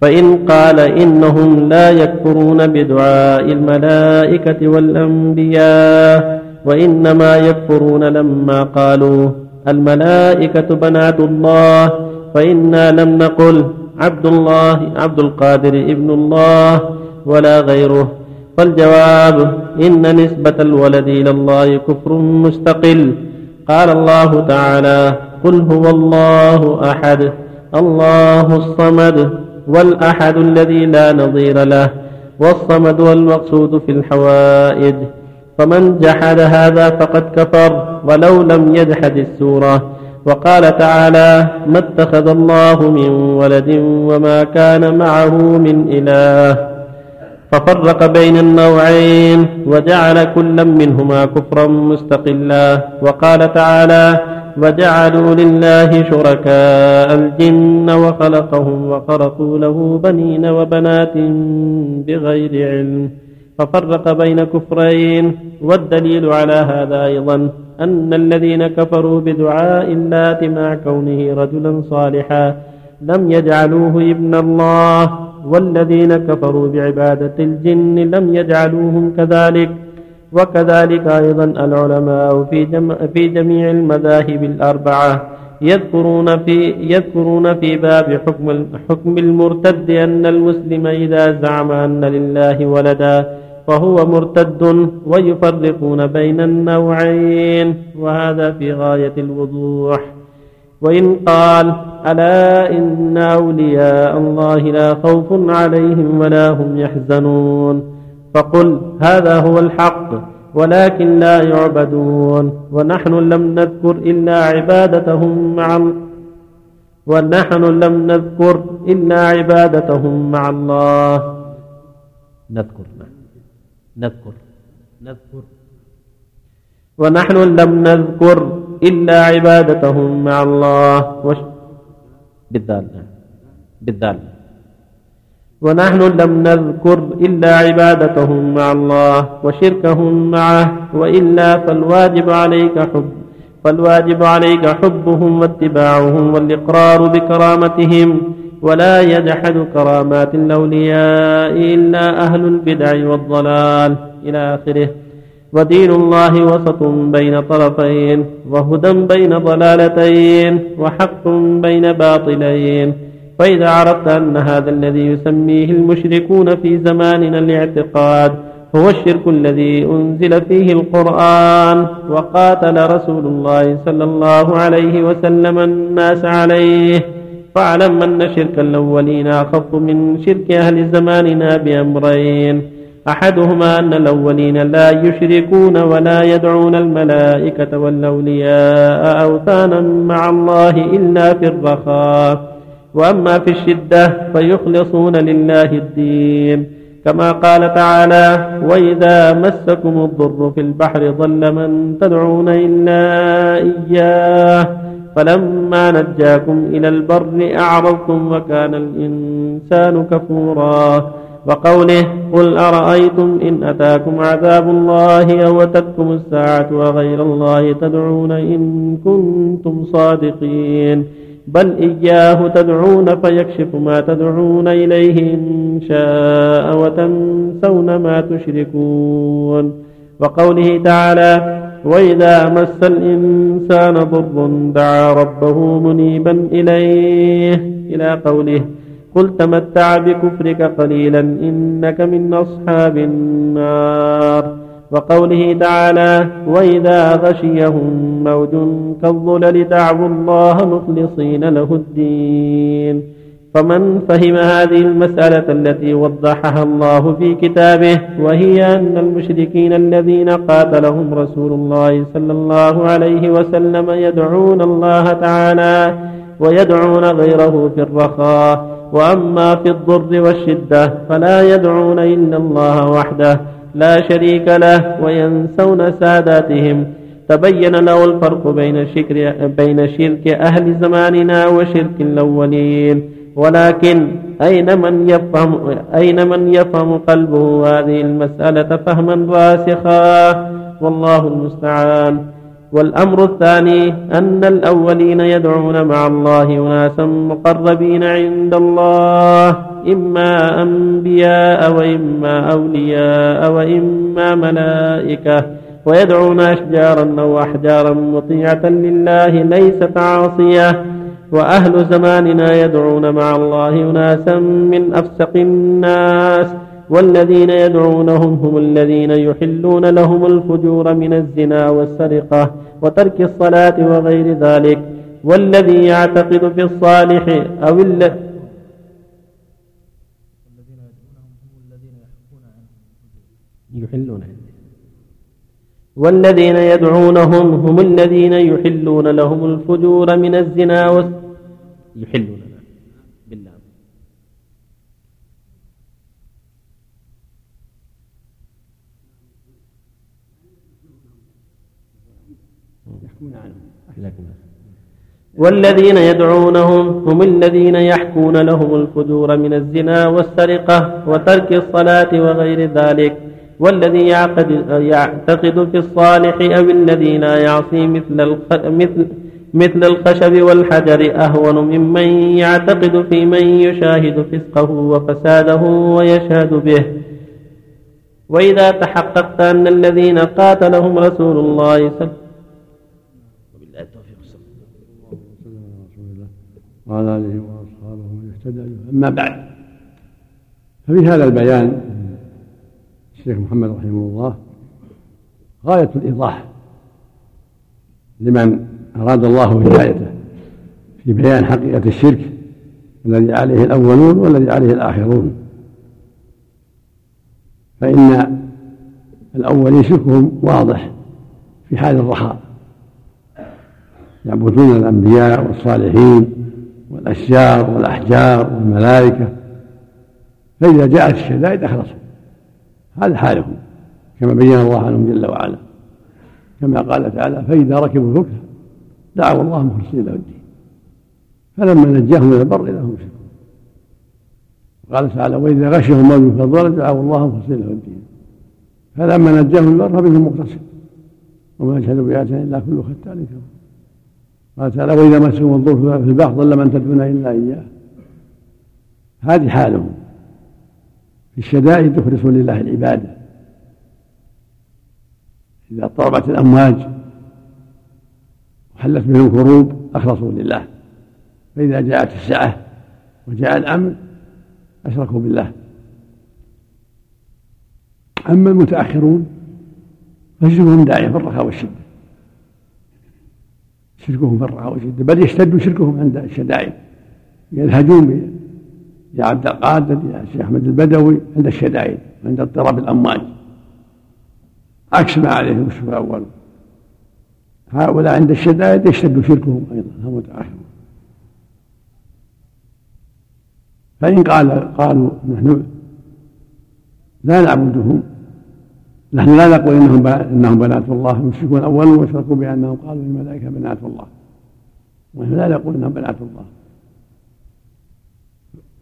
D: فإن قال إنهم لا يكفرون بدعاء الملائكة والأنبياء وإنما يكفرون لما قالوا الملائكة بنات الله. فإنا لم نقل عبد الله عبد القادر ابن الله ولا غيره. فالجواب إن نسبة الولد إلى الله كفر مستقل. قال الله تعالى قل هو الله أحد الله الصمد والأحد الذي لا نظير له والصمد والمقصود في الحوائج. فمن جحد هذا فقد كفر ولو لم يجحد السورة. وقال تعالى ما اتخذ الله من ولد وما كان معه من إله. ففرق بين النوعين وجعل كلا منهما كفرا مستقلا. وقال تعالى وجعلوا لله شركاء الجن وخلقهم وخرقوا له بنين وبنات بغير علم. ففرق بين كفرين. والدليل على هذا أيضا أن الذين كفروا بدعاء اللات مع كونه رجلا صالحا لم يجعلوه ابن الله. والذين كفروا بعبادة الجن لم يجعلوهم كذلك وكذلك أيضا العلماء في, جم في جميع المذاهب الأربعة يذكرون في يذكرون في باب حكم حكم المرتد أن المسلم إذا زعم أن لله ولدا فهو مرتد ويفرقون بين النوعين وهذا في غاية الوضوح. وإن قال ألا إن أولياء الله لا خوف عليهم ولا هم يحزنون فقل هذا هو الحق ولكن لا يعبدون ونحن لم نذكر إلا عبادتهم مع ونحن لم نذكر إلا عبادتهم مع الله. نذكر. نذكر. نذكر. ونحن لم نذكر إلا عبادتهم مع الله وش بالذال. بالذال. ونحن لم نذكر إلا عبادتهم مع الله وشركهم معه وإلا فالواجب عليك حب فالواجب عليك حبهم واتباعهم والإقرار بكرامتهم. ولا يجحد كرامات الأولياء إلا أهل البدع والضلال. إلى آخره. ودين الله وسط بين طرفين وهدى بين ضلالتين وحق بين باطلين. فإذا عرفت أن هذا الذي يسميه المشركون في زماننا الاعتقاد هو الشرك الذي أنزل فيه القرآن وقاتل رسول الله صلى الله عليه وسلم الناس عليه. فاعلم أن شرك الأولين أخف من شرك أهل زماننا بأمرين. أحدهما أن الأولين لا يشركون ولا يدعون الملائكة والأولياء أوثانا مع الله إلا في الرخاء. وأما في الشدة فيخلصون لله الدين. كما قال تعالى وإذا مسكم الضر في البحر ضل من تدعون إلا إياه. فلما نجاكم إلى البر أعرضتم وكان الإنسان كفورا. وقوله قل أرأيتم إن أتاكم عذاب الله أو أتتكم الساعة وغير الله تدعون إن كنتم صادقين. بل إياه تدعون فيكشف ما تدعون إليه إن شاء وتنسون ما تشركون. وقوله تعالى وإذا مس الإنسان ضر دعا ربه منيبا إليه إلى قوله قل تمتع بكفرك قليلا إنك من أصحاب النار. وقوله تعالى وإذا غشيهم موج كالظلل دعوا الله مخلصين له الدين. فمن فهم هذه المسألة التي وضحها الله في كتابه وهي أن المشركين الذين قاتلهم رسول الله صلى الله عليه وسلم يدعون الله تعالى ويدعون غيره في الرخاء. وأما في الضر والشدة فلا يدعون إلا الله وحده لا شريك له وينسون ساداتهم. تبين له الفرق بين شرك بين شرك أهل زماننا وشرك الأولين. ولكن أين من يفهم أين من يفهم قلبه هذه المسألة فهما راسخا؟ والله المستعان. والأمر الثاني أن الأولين يدعون مع الله أناسا مقربين عند الله إما أنبياء وإما أولياء وإما ملائكة ويدعون أشجارا أو أحجارا مطيعة لله ليست عاصية وأهل زماننا يدعون مع الله أناسا من أفسق الناس والذين يدعونهم هم الذين يحلون لهم الفجور من الزنا والسرقة وترك الصلاة وغير ذلك. والذي يعتقد في الصالح أو يحلون والذين يدعونهم هم الذين يحلون لهم الفجور من الزنا والسرقة يحلون بالله والذين يدعونهم هم الذين يحكون لهم الفجور من الزنا والسرقة وترك الصلاة وغير ذلك والذي يعقد يعتقد في الصالح أو الذي لا يعصي مثل مثل مثل الخشب والحجر أهون ممن يعتقد في من يشاهد فسقه وفساده ويشهد به. وإذا تحققت أن الذين قاتلهم رسول الله صلى
A: وعلى آله وأصحابه من اهتدى أما بعد ففي هذا البيان الشيخ محمد رحمه الله غاية الإيضاح لمن أراد الله هدايته في بيان حقيقة الشرك الذي عليه الأولون والذي عليه الآخرون. فإن الأولين شركهم واضح في حال الرخاء يعبدون الأنبياء والصالحين والأشجار والأحجار والملائكة. فإذا جاءت الشدائد أخلصوا هذا حالهم. كما بين الله عنهم جل وعلا. كما قال تعالى فإذا ركبوا الفلك دعوا الله مخلصين له الدين. فلما نجاهم من البر إذا هم يشركون. قال تعالى وإذا غشهم موج الضلال دعوا الله مخلصين له الدين. فلما نجاهم من البر فمنهم مقتصد. وما يشهد بآياتنا إلا كل ختان كفر قال تعالى وإذا مسهم الضر في البحر ضل من تدعون إلا إياه. هذه حالهم. في الشدائد يخلصون لله العبادة. إذا اضطربت الأمواج وحلت بهم الكروب أخلصوا لله. فإذا جاءت السعة وجاء الأمن أشركوا بالله. أما المتأخرون فشركهم داعية في الرخاء والشدة. شركهم الرخاء والشدة بل يشتد شركهم عند الشدائد. يلهجون يا عبد القادر يا شيخ أحمد البدوي عند الشدائد عند اضطراب الأمواج عكس ما عليه المشرك الأول. هؤلاء عند الشدائد يشتد شركهم أيضا هم متأخرون. فإن قال قالوا نحن لا نعبدهم نحن لا نقول إنهم إنهم بنات الله المشركون الاولون واشركوا بأنهم قالوا الملائكه بنات الله. ونحن لا نقول إنهم بنات الله.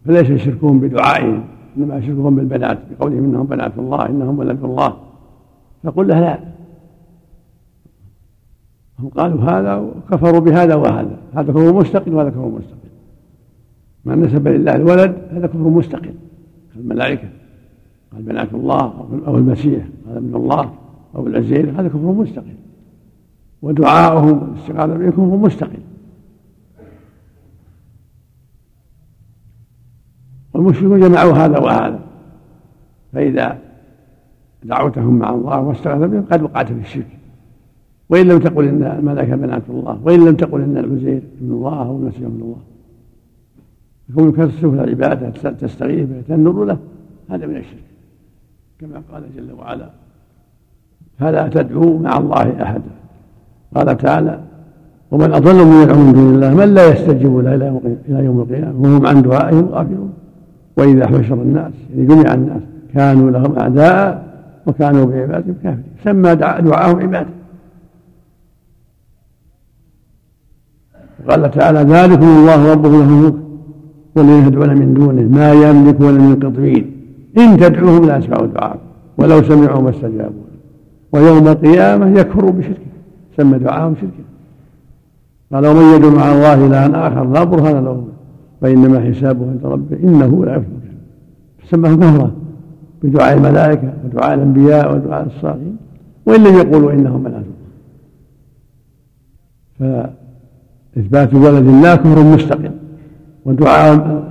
A: فليس شركهم بدعائهم إنما شركهم بالبنات بقولهم إنهم بنات الله إنهم ولد الله. فقل له لا. هم قالوا هذا وكفروا بهذا وهذا. هذا كفر مستقل وهذا كفر مستقل. من نسب لله الولد هذا كفر مستقل. الملائكة. قال بنات الله أو المسيح هذا من الله أو العزير هذا كفر مستقل. ودعاؤهم والاستغاثة بكم هو مستقل. والمشركون جمعوا هذا وهذا. فإذا دعوتهم مع الله واستغاث بهم قد وقعت في الشرك. وإن لم تقل إن الملائكة بنات الله وإن لم تقل إن العزير ابن الله أو المسيح ابن الله. يكون كسر العبادة تستغيث به تنظر له. هذا من الشرك. كما قال جل وعلا فلا تدعوا مع الله أحدا. قال تعالى ومن أضل من يدعو من دون الله من لا يستجيب له إلى يوم القيامة وهم عن دعائهم غافلون. وإذا حشر الناس يعني جمع الناس كانوا لهم أعداء وكانوا بعبادهم كافرين. سمى دعاءهم عبادة. قال تعالى ذلكم الله ربكم له الملك والذين يدعون من دونه ما يملكون من قطمين إن تدعوهم لا يسمعوا دعاءكم ولو سمعوا ما استجابوا ويوم القيامة يكفروا بشركه سمى دعاءهم شركا. قال ومن يدعو مع الله إلها آخر لا برهان له فإنما حسابه عند ربه إنه لا يفلح. سماه كفرا بدعاء الملائكة ودعاء الأنبياء ودعاء الصالحين وإن لم يقولوا إنهم الله فإثبات ولد الله كفر مستقل ودعاء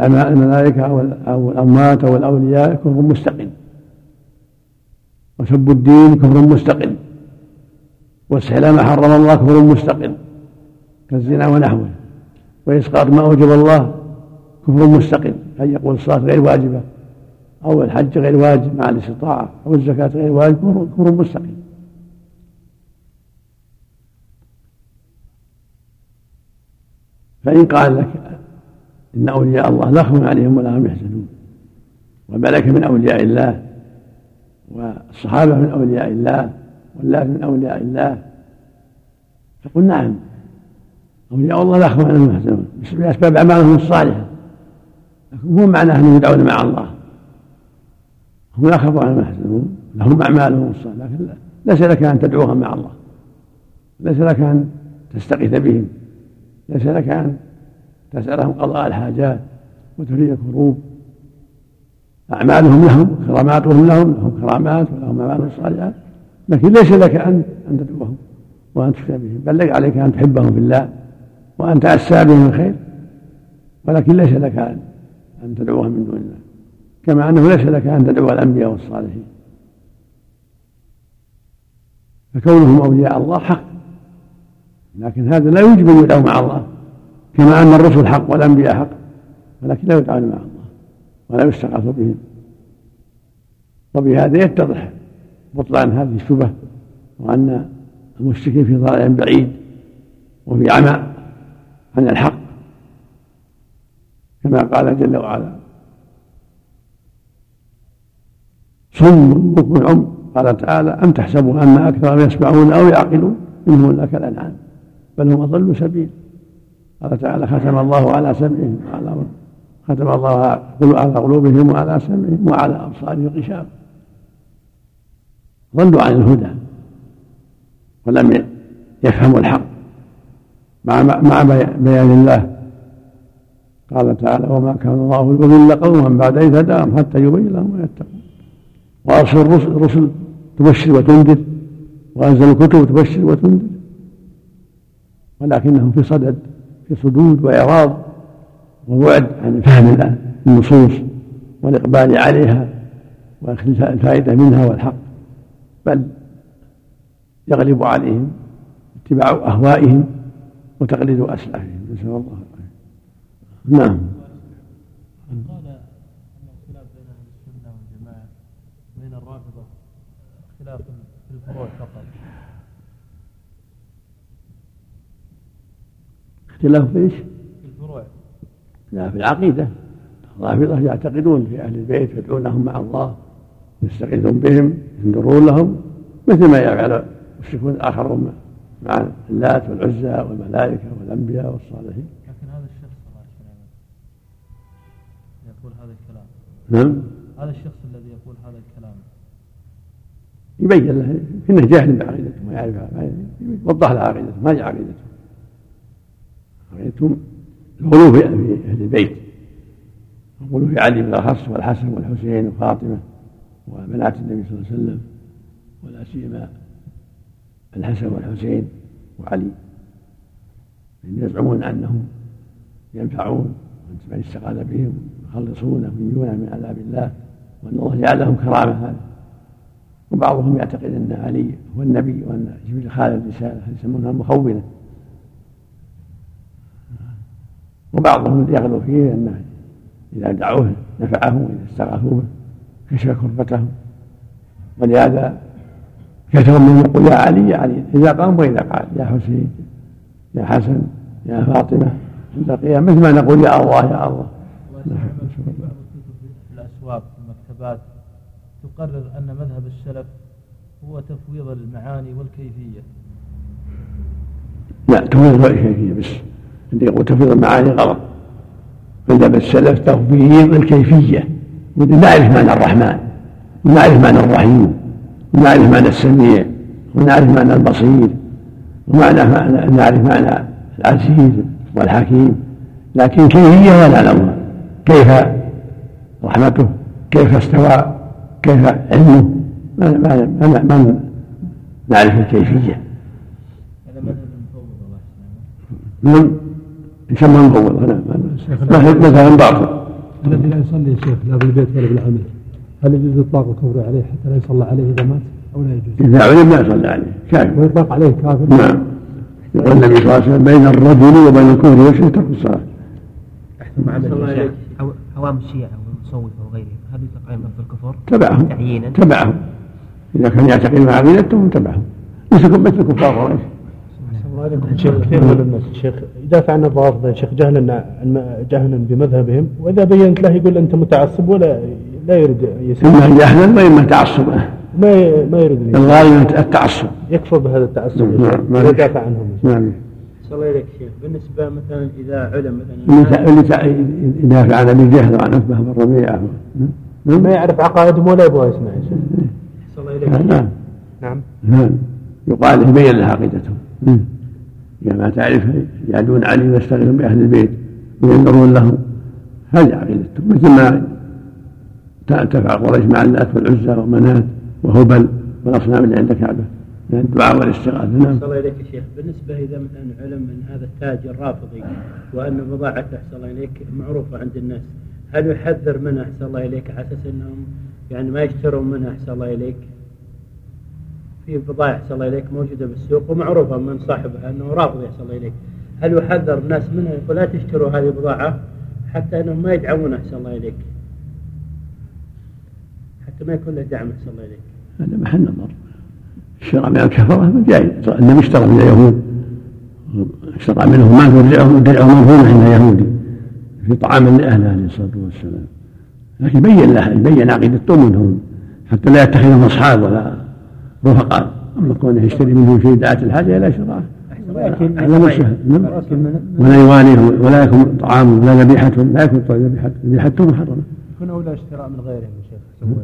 A: الملائكة أو الأموات أو الأولياء كفر مستقل. وسب الدين كفر مستقل. واستحلال ما حرم الله كفر مستقل. كالزنا ونحوه. وإسقاط ما أوجب الله كفر مستقل. أن يقول الصلاة غير واجبة. أو الحج غير واجب. مع الاستطاعة. أو الزكاة غير واجب. كفر مستقل. فإن قال لك إن أولياء الله لا خوف عليهم ولا هم يحزنون. والملائكة من أولياء الله والصحابة من أولياء الله والله من أولياء الله. تقول نعم أولياء الله لا خوف عليهم ولا يحزنون. بأسباب أعمالهم الصالحة. لكن مو معناه أنهم يدعون مع الله. هم لا خوف عليهم يحزنون. لهم أعمالهم الصالحة لكن ليس لك أن تدعوهم مع الله. ليس لك أن تستغيث بهم. ليس لك أن تسألهم قضاء الحاجات وتفريج الكروب أعمالهم لهم كراماتهم لهم لهم كرامات ولهم أعمال صالحات. لكن ليس لك أن أن تدعوهم وأن تشفى بهم بل لك عليك أن تحبهم في الله وأن تأسى بهم الخير. ولكن ليس لك أن أن تدعوهم من دون الله كما أنه ليس لك أن تدعو الأنبياء والصالحين. فكونهم أولياء الله حق لكن هذا لا يوجب أن يدعوا مع الله. كما أن الرسل حق والأنبياء حق ولكن لا يدعون مع الله ولا يستغاث بهم. وبهذا يتضح بطلان هذه الشبه وأن المشركين في ضلال بعيد وفي عمى عن الحق كما قال جل وعلا صم بكم عم قال تعالى أم تحسبوا أن أكثرهم يسمعون أو يعقلون؟ إنهم إلا كالأنعام بل هم أضل سبيل. قال تعالى ختم الله على سمعهم وعلى ختم الله على قلوبهم وعلى سمعهم وعلى أبصارهم غشاوة ضلوا عن الهدى ولم يفهموا الحق. مع مع بيان الله. قال تعالى وما كان الله ليضل قوما بعد إذ هداهم حتى يبين لهم ما يتقون. وأرسل الرسل, الرسل تبشر وتنذر. وأنزل الكتب تبشر وتنذر. ولكنهم في صدد. في صدود وإعراض وبعد عن فهم النصوص والإقبال عليها وأخذ الفائدة منها والحق. بل يغلب عليهم اتباع أهوائهم وتقليد أسلافهم. نسأل الله العافية. نعم
I: قال أن الخلاف بين أهل السنة والجماعة بين الرافضة خلاف في الفروع فقط
A: اختلاف في إيش؟
I: في الفروع.
A: لا في العقيدة. الرافضة يعتقدون في أهل البيت يدعونهم مع الله يستغيثون بهم ينذرون لهم مثل ما يفعل المشركون الآخرون مع اللات والعزى والملائكة والأنبياء والصالحين.
I: لكن هذا الشخص الله يقول هذا الكلام.
A: نعم.
I: هذا الشخص الذي يقول هذا الكلام.
A: يبين له إنه جاهل بعقيدته ما يعرفها يوضح له عقيدته ما هي عقيدته. عقيدتهم الغلو في أهل البيت. الغلو في علي بالاخص والحسن والحسين وفاطمة وبنات النبي صلى الله عليه وسلم ولا سيما الحسن والحسين وعلي. يزعمون أنهم ينفعون من استغاث بهم يخلصونه وينجونه من عذاب الله وأن الله جعل لهم كرامة هذا وبعضهم يعتقد أن علي هو النبي وأن جبريل خالد الرسالة يسمونها المخونة. وبعضهم يغلو فيه أنه إذا دعوه نفعهم وإذا استغاثوا به كشف كربتهم ولهذا كثر من يقول يا علي يا علي إذا قام وإذا قال يا حسين يا حسن يا فاطمة عند القيامة مثل ما نقول يا الله يا الله.
I: في الأسواق في المكتبات. تقرر أن مذهب السلف هو تفويض المعاني والكيفية.
A: لا تفويض الكيفية بس. اللي يقول تفويض المعاني غلط. مذهب السلف تفويض الكيفية نعرف معنى الرحمن ونعرف معنى الرحيم ونعرف معنى السميع ونعرف معنى البصير ومعنى نعرف معنى العزيز والحكيم. لكن كيفية ولا نعلمها كيف رحمته؟ كيف استوى؟ كيف علمه؟ ما, ما, ما, ما نعرف الكيفية. من؟ يسمى مفوض نعم مثلا باطل
C: الذي لا يصلي شيخ لا بالبيت ولا بالعمل. هل يجوز اطلاق الكفر عليه حتى لا يصلى عليه إذا مات؟ أو لا يجوز؟
A: إذا علم لا يصلى عليه. كافر
C: ويطلق عليه كافر؟
A: نعم. يقول النبي صلى الله عليه وسلم بين الرجل وبين الكفر والشرك ترك الصلاة؟
N: أحسن معاملة عوام الشيعة والمصوفة وغيرهم هل يطلق عليهم لفظ الكفر؟
A: تبعهم.
N: تعيينا
A: تبعهم. إذا كان يعتقد مع عقيدتهم تبعهم مثل مثل كفار قريش.
F: شيخ كثير من الناس شيخ يدافع عن الرافضه يا شيخ جهلا جهلا بمذهبهم وإذا بينت له يقول أنت متعصب ولا لا يريد يسمع
A: اما جهلا واما تعصبا
F: ما ما يريد
A: الغالب التعصب.
F: يكفر بهذا التعصب.
A: نعم
F: ويدافع عنهم.
A: نعم.
E: الله إليك شيخ. بالنسبة مثلا إذا علم مثلا
A: اللي يدافع عن أبي جهل وعن عتبة بن ربيعة
F: ما يعرف عقائدهم ولا يبغى يسمع. يا شيخ
E: الله إليك
A: نعم.
F: نعم.
A: نعم. يقال يبين له عقيدتهم إذا ما تعرف يعدون علي ويستغلون بأهل البيت وينظرون لهم هذه عقيدتهم مثل ما تفعل قريش مع اللات والعزى ومنات وهبل والأصنام اللي عند كعبة من الدعاء والاستغاثة. نعم.
E: الله إليك يا شيخ. بالنسبة إذا مثلا علم من هذا التاجر رافضي وأن بضاعته أحسن الله إليك معروفة عند الناس هل يحذر منها أحسن الله إليك على أساس أنهم يعني ما يشترون منها أحسن الله إليك؟ في بضائع أحسن الله إليك موجودة بالسوق ومعروفة من صاحبها أنه رافض أحسن الله إليك. هل يحذر الناس منها؟ يقول لا تشتروا هذه البضاعة حتى أنهم ما يدعمون أحسن الله إليك. حتى ما يكون له دعم أحسن الله إليك.
A: هذا محل نظر. الشراء من الكفرة جائز النبي اشترى من اليهود. اشترى منهم ما درعه درعه مرهون عند يهودي في طعام لأهله عليه الصلاة والسلام. لكن بين له يبين عقيدتهم منهم. حتى لا يتخذهم أصحاب ولا رفقاء أما كونه يشتري منهم شيء دعت الحاجة إلى شراءه هذا مشهد ولا يواليهم ولا يكون طعام ولا ذبيحتهم لا يكون ذبيحتهم محرمة.
F: يكون أولى اشتراء من غيرهم يا شيخ السلام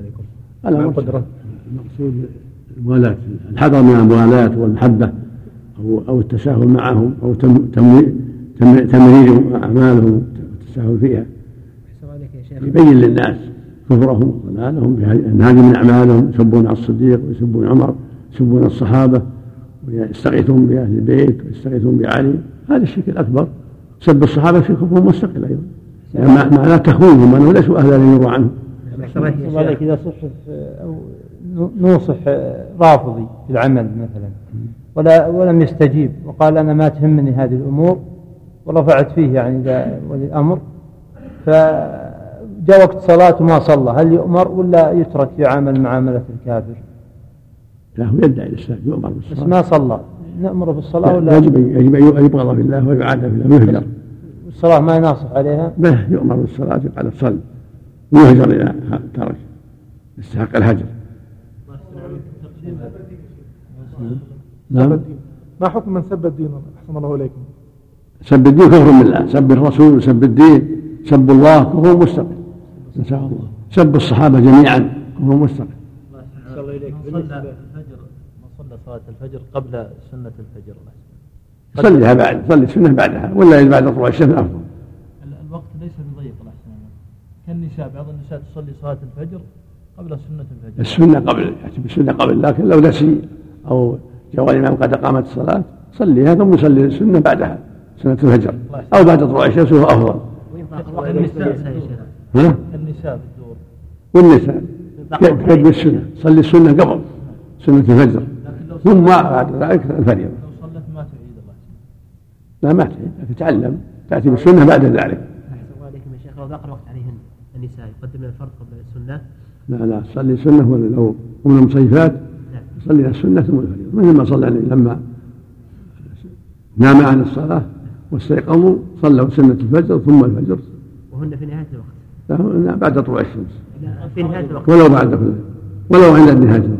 F: عليكم.
A: القدرة المقصود الموالاة الحذر من الموالاة والمحبة أو أو التساهل معهم أو تمرير أعمالهم والتساهل فيها. يبين للناس كفرهم وضلالهم أن هذه من أعمالهم يسبون على الصديق ويسبون عمر يسبون الصحابة ويستغيثون بأهل البيت ويستغيثون بعلي. هذا الشرك الأكبر. سب الصحابة في كفر مستقل أيضا. يعني معناه تخوينهم أنه ليسوا أهلا يروى عنهم.
M: إذا صح أو نوصح رافضي في العمل مثلا. ولا ولم يستجيب. وقال أنا ما تهمني هذه الأمور ورفعت فيه يعني ولي الأمر. فجاء وقت صلاة وما صلى. هل يؤمر ولا يترك يعامل معاملة الكافر؟
A: لا هو يدعي الاسلام يؤمر بالصلاة.
M: بس ما صلى. نأمره بالصلاة ولا؟
A: يجب يجب أن يبغض في الله ويعاد في الله ويهجر.
M: الصلاة ما يناصح عليها؟
A: به يؤمر بالصلاة يقال صل ويهجر إذا ترك يستحق الهجر.
F: نعم. ما حكم من سب الدين؟ أحسن الله إليكم.
A: سب الدين كفر بالله. سب الرسول وسب الدين سب الله كفر مستقل نسأل الله. سب الصحابة جميعا. كفر مستقل
E: الله
I: الفجر من صلى صلاة الفجر قبل سنة الفجر
A: صليها بعد صلي السنة بعدها. ولا بعد طلوع الشمس أفضل
I: الوقت ليس بضيق الله كالنساء بعض النساء تصلي صلاة الفجر قبل سنة الفجر.
A: السنة قبل يعني السنة قبل لكن لو نسي أو جاء الإمام قد أقامت الصلاة صليها ثم يصلي السنة بعدها سنة الفجر. أو بعد طلوع الشمس وهو أفضل. ها؟
I: النساء بالدور
A: والنساء. السنة. صلي السنة قبل سنة الفجر. ثم بعد ذلك الفريضة.
I: لو صلت ما تعيد الله.
A: لا ما تعيد لكن تتعلم تأتي بالسنة بعد ذلك.
N: أحسن عليكم يا شيخ. لو ضاق الوقت عليهن النساء يقدمن الفرض قبل السنة.
A: لا لا. صلي السنة ولا لو من المصيفات صلي السنة ثم الفريضة. مثل ما صلى عليه لما نام عن الصلاة واستيقظوا صلوا سنة الفجر ثم الفجر.
N: وهن في نهاية الوقت.
A: بعد طلوع الشمس.
N: في نهاية الوقت.
A: ولو بعد كل ولو عند نهاية الوقت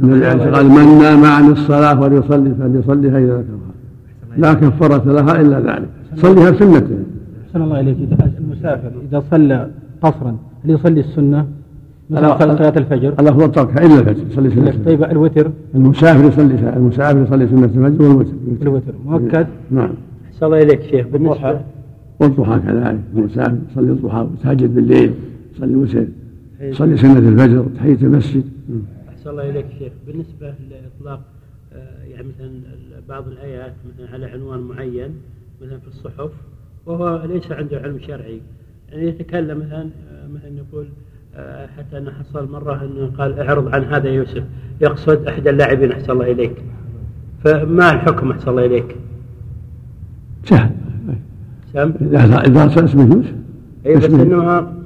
A: النبي عليه قال من نام عن الصلاة فليصلي فليصليها إذا ذكرها لا كفارة لها إلا ذلك. صليها سنة
O: أحسن الله إليك. إذا المسافر إذا صلى قصرا هل يصلي السنة؟ مثلا
A: لا.
O: صلاة الفجر.
A: الأفضل تركها إلا الفجر يصلي سنة
O: طيب الوتر؟
A: المسافر يصلي المسافر يصلي سنة الفجر والوتر.
O: الوتر. مؤكد؟
A: نعم.
M: أحسن الله إليك شيخ. بالنسبة
A: والضحى كذلك المسافر يصلي الضحى ويتهجد بالليل يصلي الوتر يصلي سنة الفجر تحية المسجد.
E: أحسن الله إليك شيخ. بالنسبة لإطلاق آه، يعني مثلا بعض الآيات مثلا على عنوان معين مثلا في الصحف وهو ليس عنده علم شرعي. يعني يتكلم مثلا آه، مثلا يقول آه، حتى أنا حصل مرة أنه قال أعرض عن هذا يوسف يقصد أحد اللاعبين أحسن الله إليك. فما الحكم أحسن الله إليك؟
A: سهل
E: سم
A: إذا صار اسمه يوسف
E: أي بس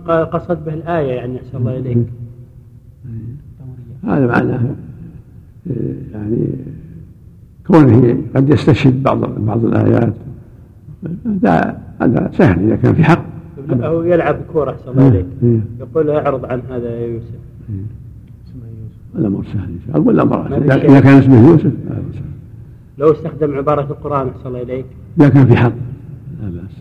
E: ق- قصد به الآية يعني أحسن الله إليك.
A: هذا معناه آه، يعني كونه قد يستشهد بعض بعض الآيات. هذا هذا سهل إذا كان في حق.
E: أو يلعب كورة أحسن الله إليك.
A: إيه.
E: يقول اعرض عن هذا يا يوسف.
A: الأمر سهل إن شاء الله.
E: شيء.
A: إذا كان اسمه يوسف.
E: لو استخدم عبارة القرآن أحسن الله إليك.
A: إذا كان في حق. لا بأس.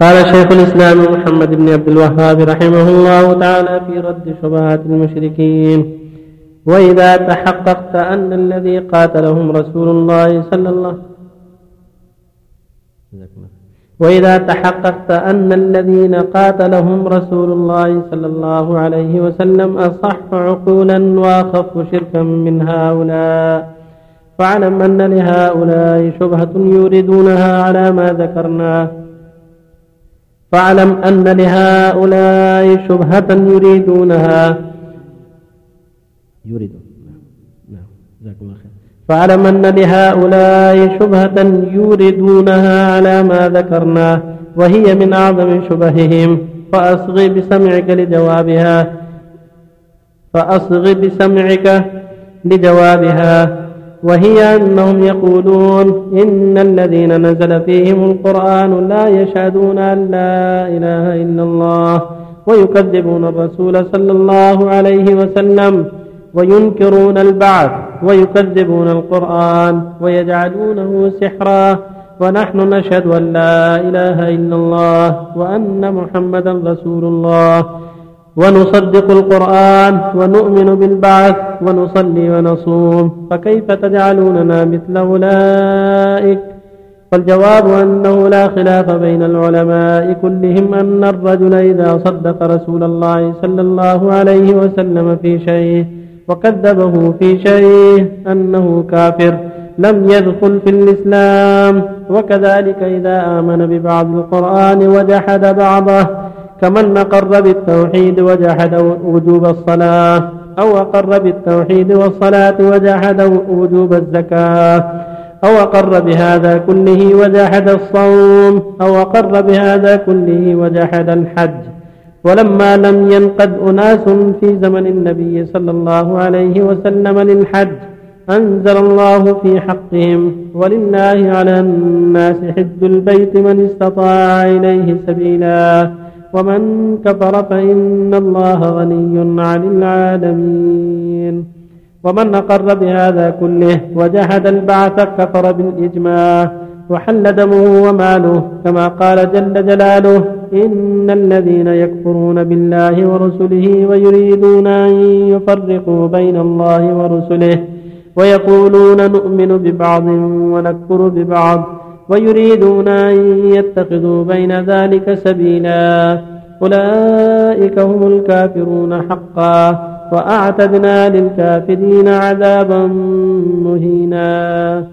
D: قال شيخ الإسلام محمد بن عبد الوهاب رحمه الله تعالى في رد شبهات المشركين وإذا تحققت أن الذي قاتلهم رسول الله صلى الله وإذا تحققت أن الذين قاتلهم رسول الله صلى الله عليه وسلم أصح عقولا وأخف شركا من هؤلاء فاعلم أن لهؤلاء شبهة يوردونها على ما ذكرناه فاعلم أن لهؤلاء شبهة يريدونها.
K: يريد نعم. جزاكم الله خير.
D: فاعلم أن لهؤلاء شبهة يوردونها على ما ذكرناه وهي من أعظم شبههم. فأصغ بسمعك لجوابها. فأصغ بسمعك لجوابها. وهي أنهم يقولون إن الذين نزل فيهم القرآن لا يشهدون أن لا إله إلا الله ويكذبون الرسول صلى الله عليه وسلم وينكرون البعث ويكذبون القرآن ويجعلونه سحرا ونحن نشهد أن لا إله إلا الله وأن محمدا رسول الله ونصدق القرآن ونؤمن بالبعث ونصلي ونصوم. فكيف تجعلوننا مثل أولئك؟ فالجواب أنه لا خلاف بين العلماء كلهم أن الرجل إذا صدق رسول الله صلى الله عليه وسلم في شيء وكذبه في شيء أنه كافر لم يدخل في الإسلام. وكذلك إذا آمن ببعض القرآن وجحد بعضه كمن أقر بالتوحيد وجحد وجوب الصلاة أو أقر بالتوحيد والصلاة وجحد وجوب الزكاة أو أقر بهذا كله وجحد الصوم أو أقر بهذا كله وجحد الحج. ولما لم ينقد أناس في زمن النبي صلى الله عليه وسلم للحج أنزل الله في حقهم ولله على الناس حج البيت من استطاع إليه سبيلا. ومن كفر فإن الله غني عن العالمين. ومن أقر بهذا كله وجحد البعث كفر بالإجماع وحل دمه وماله كما قال جل جلاله إن الذين يكفرون بالله ورسله ويريدون أن يفرقوا بين الله ورسله ويقولون نؤمن ببعض ونكفر ببعض ويريدون أن يتخذوا بين ذلك سبيلا. أولئك هم الكافرون حقا. وأعتدنا للكافرين عذابا مهينا.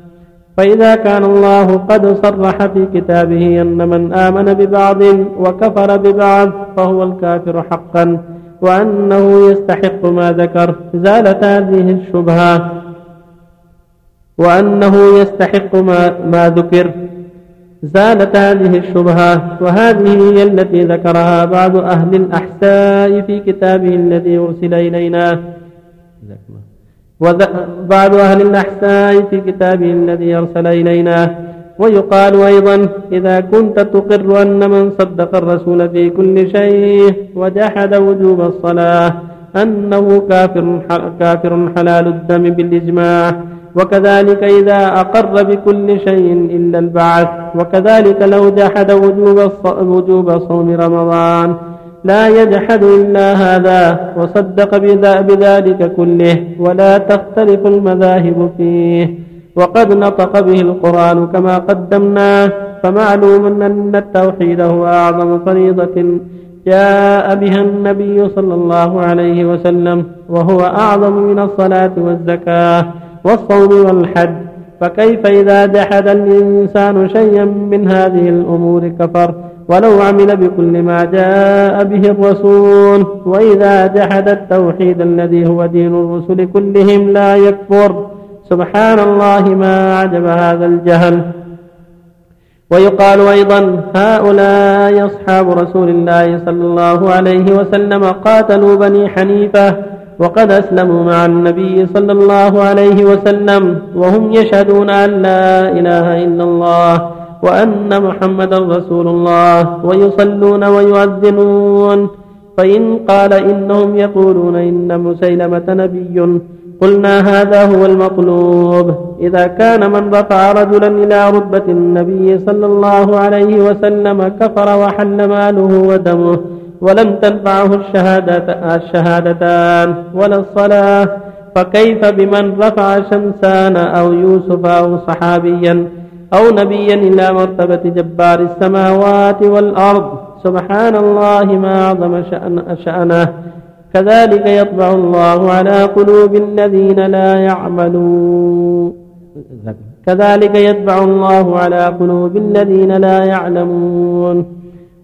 D: فإذا كان الله قد صرح في كتابه أن من آمن ببعض وكفر ببعض فهو الكافر حقا. وأنه يستحق ما ذكر. زالت هذه الشبهة. وأنه يستحق ما, ما ذكر. زالت هذه الشبهة وهذه هي التي ذكرها بعض أهل الأحساء في كتابه الذي أرسل إلينا. وبعض أهل الأحساء في كتابه الذي أرسل إلينا. ويقال أيضا إذا كنت تقر أن من صدق الرسول في كل شيء وجحد وجوب الصلاة أنه كافر كافر حلال الدم بالإجماع. وكذلك إذا أقر بكل شيء إلا البعث وكذلك لو جحد وجوب وجوب صوم رمضان لا يجحد إلا هذا وصدق بذلك كله ولا تختلف المذاهب فيه. وقد نطق به القرآن كما قدمناه فمعلوم أن التوحيد هو أعظم فريضة جاء بها النبي صلى الله عليه وسلم وهو أعظم من الصلاة والزكاة. والصوم والحج فكيف إذا جحد الإنسان شيئا من هذه الأمور كفر؟ ولو عمل بكل ما جاء به الرسول وإذا جحد التوحيد الذي هو دين الرسل كلهم لا يكفر. سبحان الله ما عجب هذا الجهل. ويقال أيضا هؤلاء أصحاب رسول الله صلى الله عليه وسلم قاتلوا بني حنيفة وقد أسلموا مع النبي صلى الله عليه وسلم وهم يشهدون أن لا إله إلا الله وأن محمدا رسول الله ويصلون ويؤذنون. فإن قال إنهم يقولون إن مسيلمة نبي قلنا هذا هو المطلوب. إذا كان من رفع رجلا إلى رتبة النبي صلى الله عليه وسلم كفر وحل ماله ودمه ولم تنفعه الشهادتان ولا الصلاة. فكيف بمن رفع شمسان أو يوسف أو صحابيا أو نبيا إلى مرتبة جبار السماوات والأرض؟ سبحان الله ما أعظم شأن شأنه. كذلك يطبع الله على قلوب الذين لا يعملون. كذلك يطبع الله على قلوب الذين لا يعلمون.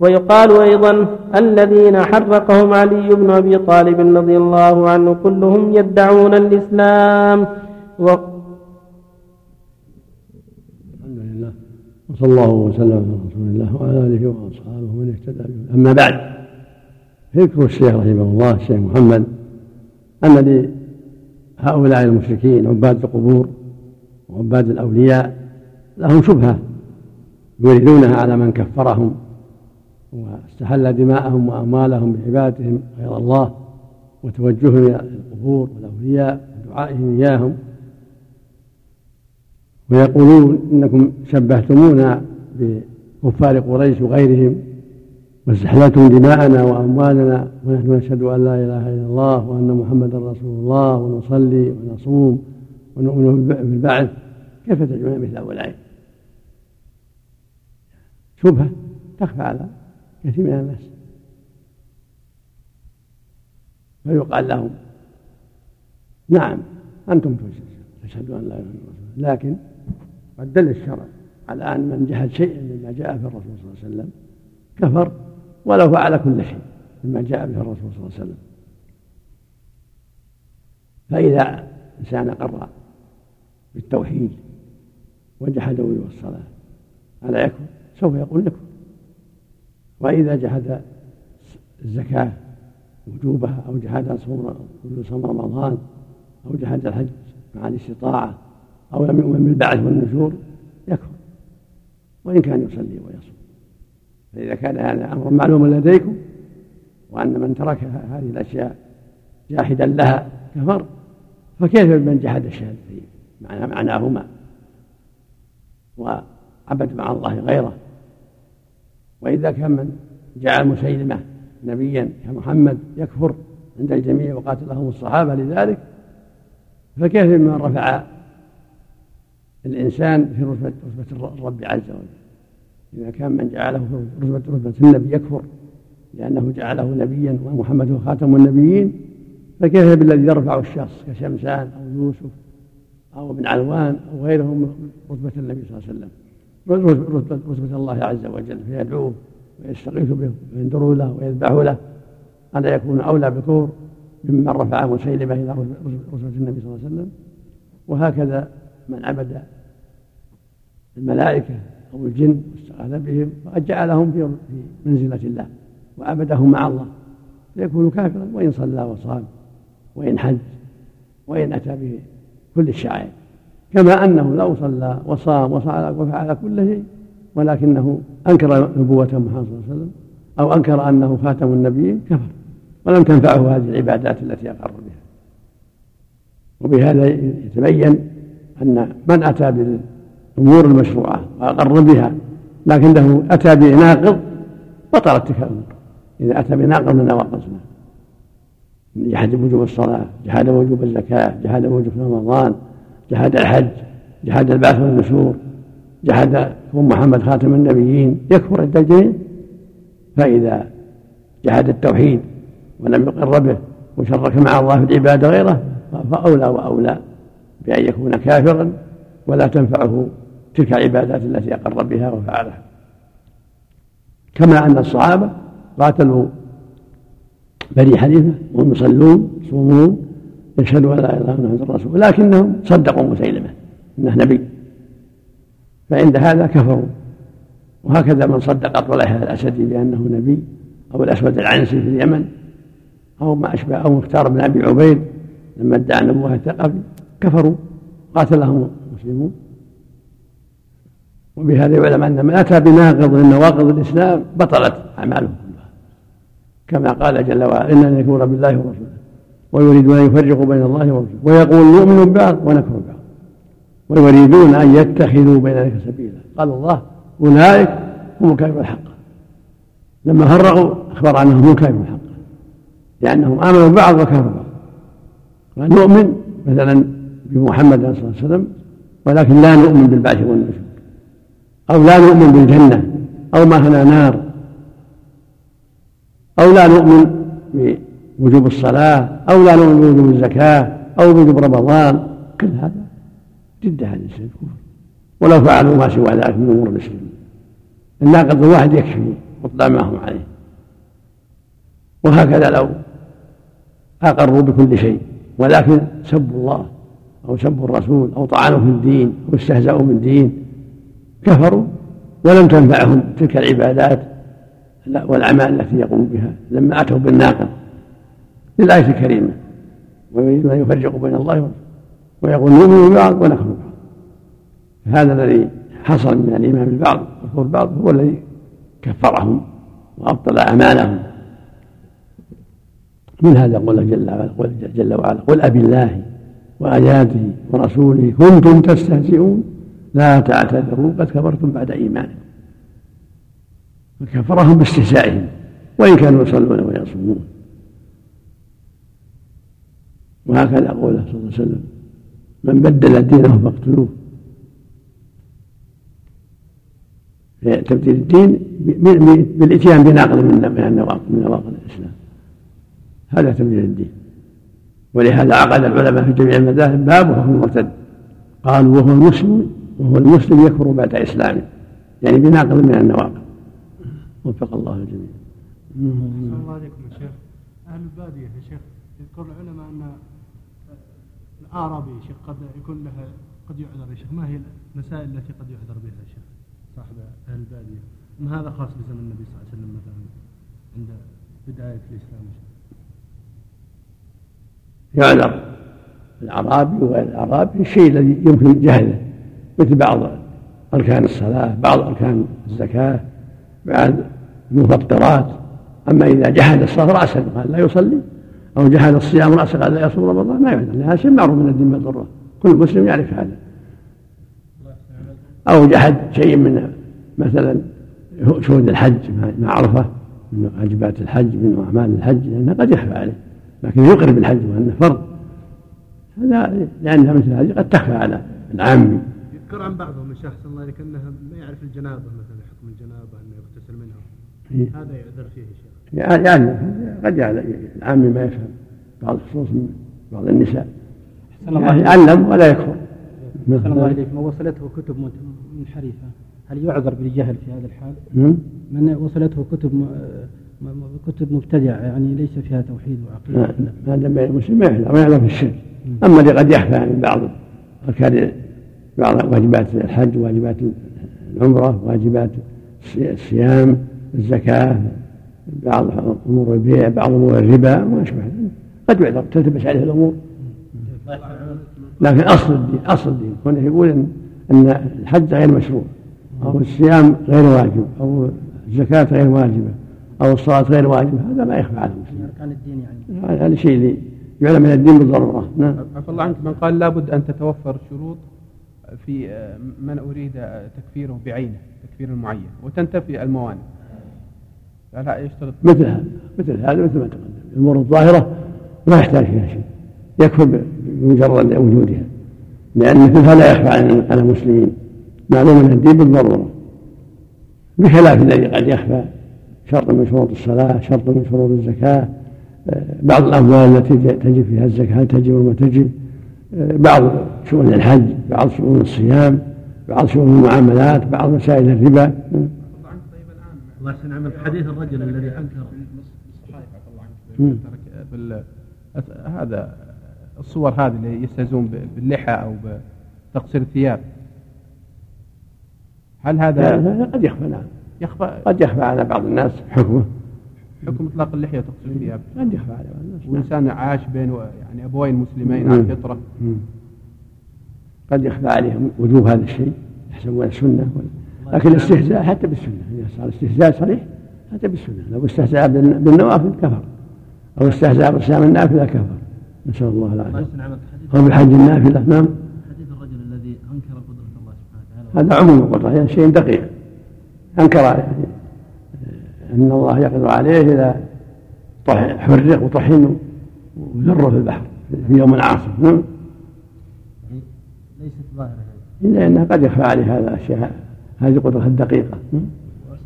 D: ويقال أيضا الذين حرقهم علي بن أبي طالب رضي الله عنه كلهم يدعون الإسلام. و...
A: الحمد لله. وصلى الله وسلم على رسول الله وعلى آله وأصحابه ومن اهتدى أما بعد يذكر الشيخ رحمه الله الشيخ محمد أن لهؤلاء المشركين عباد القبور وعباد الأولياء لهم شبهة يريدونها على من كفرهم. واستحل دماءهم وأموالهم بعبادتهم غير الله وتوجههم إلى القبور والأولياء ودعائهم إياهم. ويقولون إنكم شبهتمونا بكفار قريش وغيرهم واستحللتم دماءنا وأموالنا ونحن نشهد أن لا إله إلا الله وأن محمدا رسول الله ونصلي ونصوم ونؤمن بالبعث. كيف تجمعون مثل هؤلاء شبهة تخفى على كثير من الناس. فيقال لهم نعم أنتم تشهدون أن لا إله إلا الله. لكن قد دل الشرع على أن من جحد شيئا مما جاء في الرسول صلى الله عليه وسلم كفر ولو فعل كل شيء مما جاء به الرسول صلى الله عليه وسلم. فإذا إنسان أقر بالتوحيد وجحد وجوب الصلاة على يكفر؟ سوف يقول لكم وإذا جحد الزكاة وجوبها أو جحد صوم رمضان أو جحد الحج مع الاستطاعة أو لم يؤمن بالبعث والنشور يكفر. وإن كان يصلي ويصوم. فإذا كان هذا أمر معلوم لديكم وأن من ترك هذه الأشياء جاحدا لها كفر فكيف بمن جحد الشهادتين معناهما. وعبد مع الله غيره. وإذا كان من جعل مسيلمة نبيا كمحمد يكفر عند الجميع وقاتلهم الصحابة لذلك فكيف من رفع الإنسان في رتبة رتبة الرب عز وجل؟ إذا كان من جعله في رتبة رتبة النبي يكفر لأنه جعله نبيا ومحمد هو خاتم النبيين فكيف بالذي يرفع الشخص كشمسان أو يوسف أو ابن علوان أو غيرهم من رتبة النبي صلى الله عليه وسلم؟ رتبة, الله عز وجل فيدعوه ويستغيث به وينذر له ويذبح له. هذا يكون أولى بكور ممن رفع مسيلمة إلى رتبة النبي صلى الله عليه وسلم. وهكذا من عبد الملائكة أو الجن واستغاث بهم فقد جعلهم في منزلة الله وعبدهم مع الله. فيكون كافرا وإن صلى وصام وإن حج وإن أتى بكل الشعائر. كما أنه لو صلى وصام وفعل كل شيء ولكنه أنكر نبوة محمد صلى الله عليه وسلم أو أنكر أنه خاتم النبيين كفر. ولم تنفعه هذه العبادات التي أقر بها. وبهذا يتبين أن من أتى بالأمور المشروعة وأقر بها لكنه أتى بناقض بطلت تلك الأمور إذا أتى بناقض من نواقض جحد وجوب الصلاة جحد وجوب الزكاة جحد وجوب رمضان جحد الحج جحد البعث والنشور جحد كون محمد خاتم النبيين يكفر الجميع فإذا جحد التوحيد ولم يقر به وشرك مع الله في العبادة غيره فأولى وأولى بأن يكون كافرا ولا تنفعه تلك العبادات التي أقر بها وفعلها. كما أن الصحابة قاتلوا بني حنيفة وهم يصلون يصومون يشهدوا أن لا إله إلا الله محمد لكنهم صدقوا مسيلمة إنه نبي. فعند هذا كفروا. وهكذا من صدق طليحة الأسدي بأنه نبي أو الأسود العنسي في اليمن أو ما أشبه أو مختار بن أبي عبيد لما ادعى نبوة الثقفي كفروا قاتلهم المسلمون. وبهذا يعلم أن من أتى بناقض من نواقض الإسلام بطلت أعماله كلها. كما قال جل وعلا إنا نكفر بالله ورسوله. ويريدون أن يفرقوا بين الله ورسوله ويقول نؤمن ببعض ونكفر ببعض ويريدون أن يتخذوا بين ذلك سبيلا. قال الله أولئك هم الكافرون الحق. لما فرقوا أخبر أنهم هم الكافرون الحق. لأنهم آمنوا ببعض وكفروا بعض قال نؤمن مثلا بمحمد صلى الله عليه وسلم ولكن لا نؤمن بالبعث والنشور أو لا نؤمن بالجنة. أو ما هنا نار. أو لا نؤمن بوجوب الصلاة أو لا نؤمن بوجوب الزكاة أو بوجوب رمضان كل هذا جد الشيء. كفر ولو فعلوا ما سوى ذلك من أمور المسلمين. الناقض الواحد يكفي مطلع ما هم عليه. وهكذا لو أقروا بكل شيء ولكن سبوا الله أو سبوا الرسول أو طعنوا في الدين أو استهزأوا بالدين كفروا ولم تنفعهم تلك العبادات والأعمال التي يقوم بها. لما أتوا بالناقض للآية الكريمة. ويريدون أن يفرقوا بين الله ويقول نؤمن ببعض ونكفر ببعض هذا الذي حصل من الإيمان بالبعض والكفر بالبعض هو الذي كفرهم وأبطل أعمالهم. من هذا قول جل, جل وعلا قل أبي الله وآياته ورسوله كنتم تستهزئون لا تعتذروا قد كفرتم بعد إيمانكم. فكفرهم باستهزائهم وإن كانوا يصلون ويصومون. وهكذا قوله صلى الله عليه وسلم. من بدل دينه فاقتلوه تبديل الدين بالإتيان بناقض من من النواقض من نواقض الإسلام. هذا تبديل الدين. ولهذا عقد العلماء في جميع المذاهب باب حكم المرتد. قالوا وهو المسلم وهو المسلم يكفر بعد إسلامه. يعني بناقض من النواقض. وفق الله الجميع.
F: الله عليكم يا شيخ. أهل البادية يا شيخ يذكر العلماء أن الاعرابي يا شيخ قد يكون له قد يعذر يا شيخ. ما هي المسائل التي قد يعذر بها يا شيخ؟ صاحب أهل البادية. ان هذا خاص بزمن النبي صلى الله عليه وسلم مثلا عند بداية الإسلام؟
A: يعذر الأعرابي وغير الأعرابي الشيء الذي يمكن جهله مثل بعض أركان الصلاة بعض أركان الزكاة بعض المفطرات. أما إذا جحد الصلاة رأسا قال لا يصلي. أو جحد الصيام رأسا قال لا يصوم رمضان ما يعذر لأنها شيء معروف من الدين بالضرورة كل مسلم يعرف هذا. أو جحد شيء من مثلا شهود الحج مع عرفة من واجبات الحج من أعمال الحج لأنه قد يخفى عليه. لكن يقر بالحج وأنه فرض. هذا لأنها مثل هذه قد تخفى على العامي
F: يذكر عن بعضهم الشيخ صلى الله وسلم أنه ما يعرف الجنابة مثلا حكم الجنابة أنه يغتسل منها.
A: إيه.
F: هذا يعذر فيه يا شيخ
A: يعني قد يعني العامي ما يفهم بعض الخصوص من بعض النساء. يعني يعلم ولا يكفر.
O: أحسن الله إليك من وصلته كتب منحرفة هل يعذر بالجهل في هذا الحال؟
A: نعم.
O: من وصلته كتب م- كتب مبتدعة يعني ليس فيها توحيد وعقيدة.
A: ما ما دام المسلم ما يعلم ما يعلم في الشرك أما اللي قد يخفى عن بعض أركان بعض واجبات الحج واجبات العمرة واجبات الصي- الصيام الزكاة بعض امور البيع بعض امور الربا وما أشبه. ذلك. قد يعذر تلتبس عليه الأمور. لكن أصل الدين أصل الدين. كونه يقول ان إن الحج غير مشروع أو الصيام غير واجب أو الزكاة غير واجبة أو الصلاة غير واجبة هذا ما يخفى على المسلم.
O: أركان الدين يعني.
A: هذا شيء اللي يعلم من الدين بالضرورة. نعم.
H: عفى الله عنك. من قال لابد أن تتوفر شروط في آه، من أريد آه، تكفيره بعينه تكفير معين وتنتفي الموانع. فلا يشترط.
A: مثل هذا مثل هذا مثل ما تقدم. الأمور الظاهرة ما يحتاج فيها شيء. يكفر بمجرد وجودها. لأن مثلها لا يخفى على المسلمين. معلوم من الدين بالضرورة. بخلاف الذي قد يخفى. شرط من شروط الصلاة شرط من شروط الزكاة. آه، بعض الأموال التي تجب فيها الزكاة هل تجب وما تجب. آه، بعض شؤون الحج بعض شؤون الصيام بعض شؤون المعاملات بعض مسائل الربا.
B: الله يحسن عملك حديث الرجل الذي انكر
H: بال هذا الصور هذه اللي يستهزون ب- باللحى أو بتقصير الثياب. هل هذا
A: قد يخفى نعم.
H: يخفى؟
A: قد يخفى على بعض الناس. حكمه
H: حكم إطلاق اللحية وتقصير الثياب.
A: قد يخفى على بعض الناس نعم.
H: وانسان عاش بين و- يعني أبوين مسلمين
A: مم.
H: على
A: الفطرة. قد يخفى عليهم وجوب هذا الشيء يحسبون السنة لكن الاستهزاء حتى بالسنة. إذا صار استهزاء صريح حتى بالسنة. لو استهزأ بالن- بالنوافل كفر. أو استهزأ بصيام النافلة كفر. نسأل الله
B: حديث
A: أو بالحج النافلة نعم.
B: حديث الرجل الذي أنكر قدرة الله سبحانه وتعالى.
A: هذا عموم القدرة هذا شيء دقيق. أنكر يعني أن الله يقدر عليه إذا طح- حرق وطحن وذره في البحر في يوم عاصف نعم.
B: ليست ظاهرة
A: إلا أنه قد يخفى عليه هذا الأشياء هذه قدرة الدقيقة.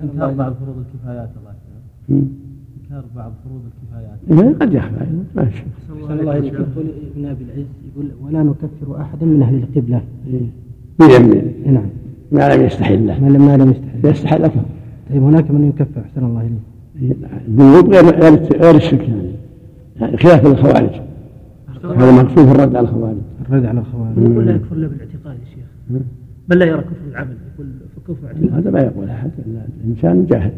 B: إنكار بعض فروض الكفايات الله. إنكار بعض فروض الكفايات.
A: إيه، قد يخفى أيضا ما في شيء.
O: أحسن الله يقول ابن أبي العز يقول ولا نكفر أحدا من أهل القبلة.
A: إيه. بيمين
O: نعم.
A: ما لم يستحل له.
O: ما لم ما لم يستحل.
A: يستحل له
O: طيب هناك من يكفر أحسن الله إليك.
A: الذنوب غير غير غير الشرك. يعني يعني خلاف الخوارج. هذا مقصود في الرد على الخوارج.
O: الرد على الخوارج.
K: يقول لا يكفر إلا بالاعتقاد يا شيخ. بل لا يرى كفر العمل. يقول كفر اعتقاد
A: هذا ما يقول أحد. الإنسان جاهل.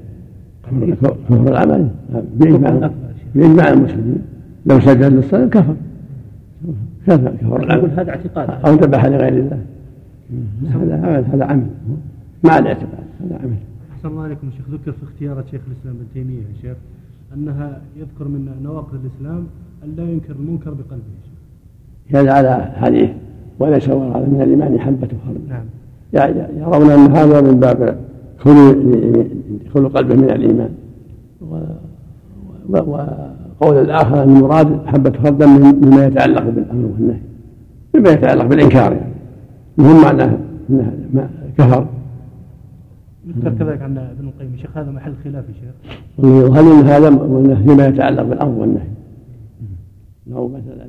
A: كفر العمل. باجماع بإجماع المسلمين. لو سجد للصلاه كفر. كفر كفر العمل.
K: هذا اعتقاد.
A: أو ذبح لغير الله. هذا عمل هذا عمل. مع الاعتقاد. هذا عمل.
F: أحسن الله عليكم شيخ. ذكر في اختيارات شيخ الإسلام ابن تيمية يا شيخ أنها يذكر من نواقض الإسلام أن لا ينكر المنكر بقلبه يا شيخ.
A: هذا على حديث وليس وراء من الإيمان حبة خردل
F: نعم.
A: يع- يرون أن هذا من باب خلو قلبه من و- وقول الآخر أن المراد حبة خردل من- مما يتعلق بالأمر والنهي مما يتعلق بالإنكار يعني. المهم معناه إنه ما- كفر.
F: يذكر كذلك عن ابن القيم شيخ هذا محل خلاف يا شيخ.
A: ان هذا فيما يتعلق بالأمر والنهي؟ لو مثلا.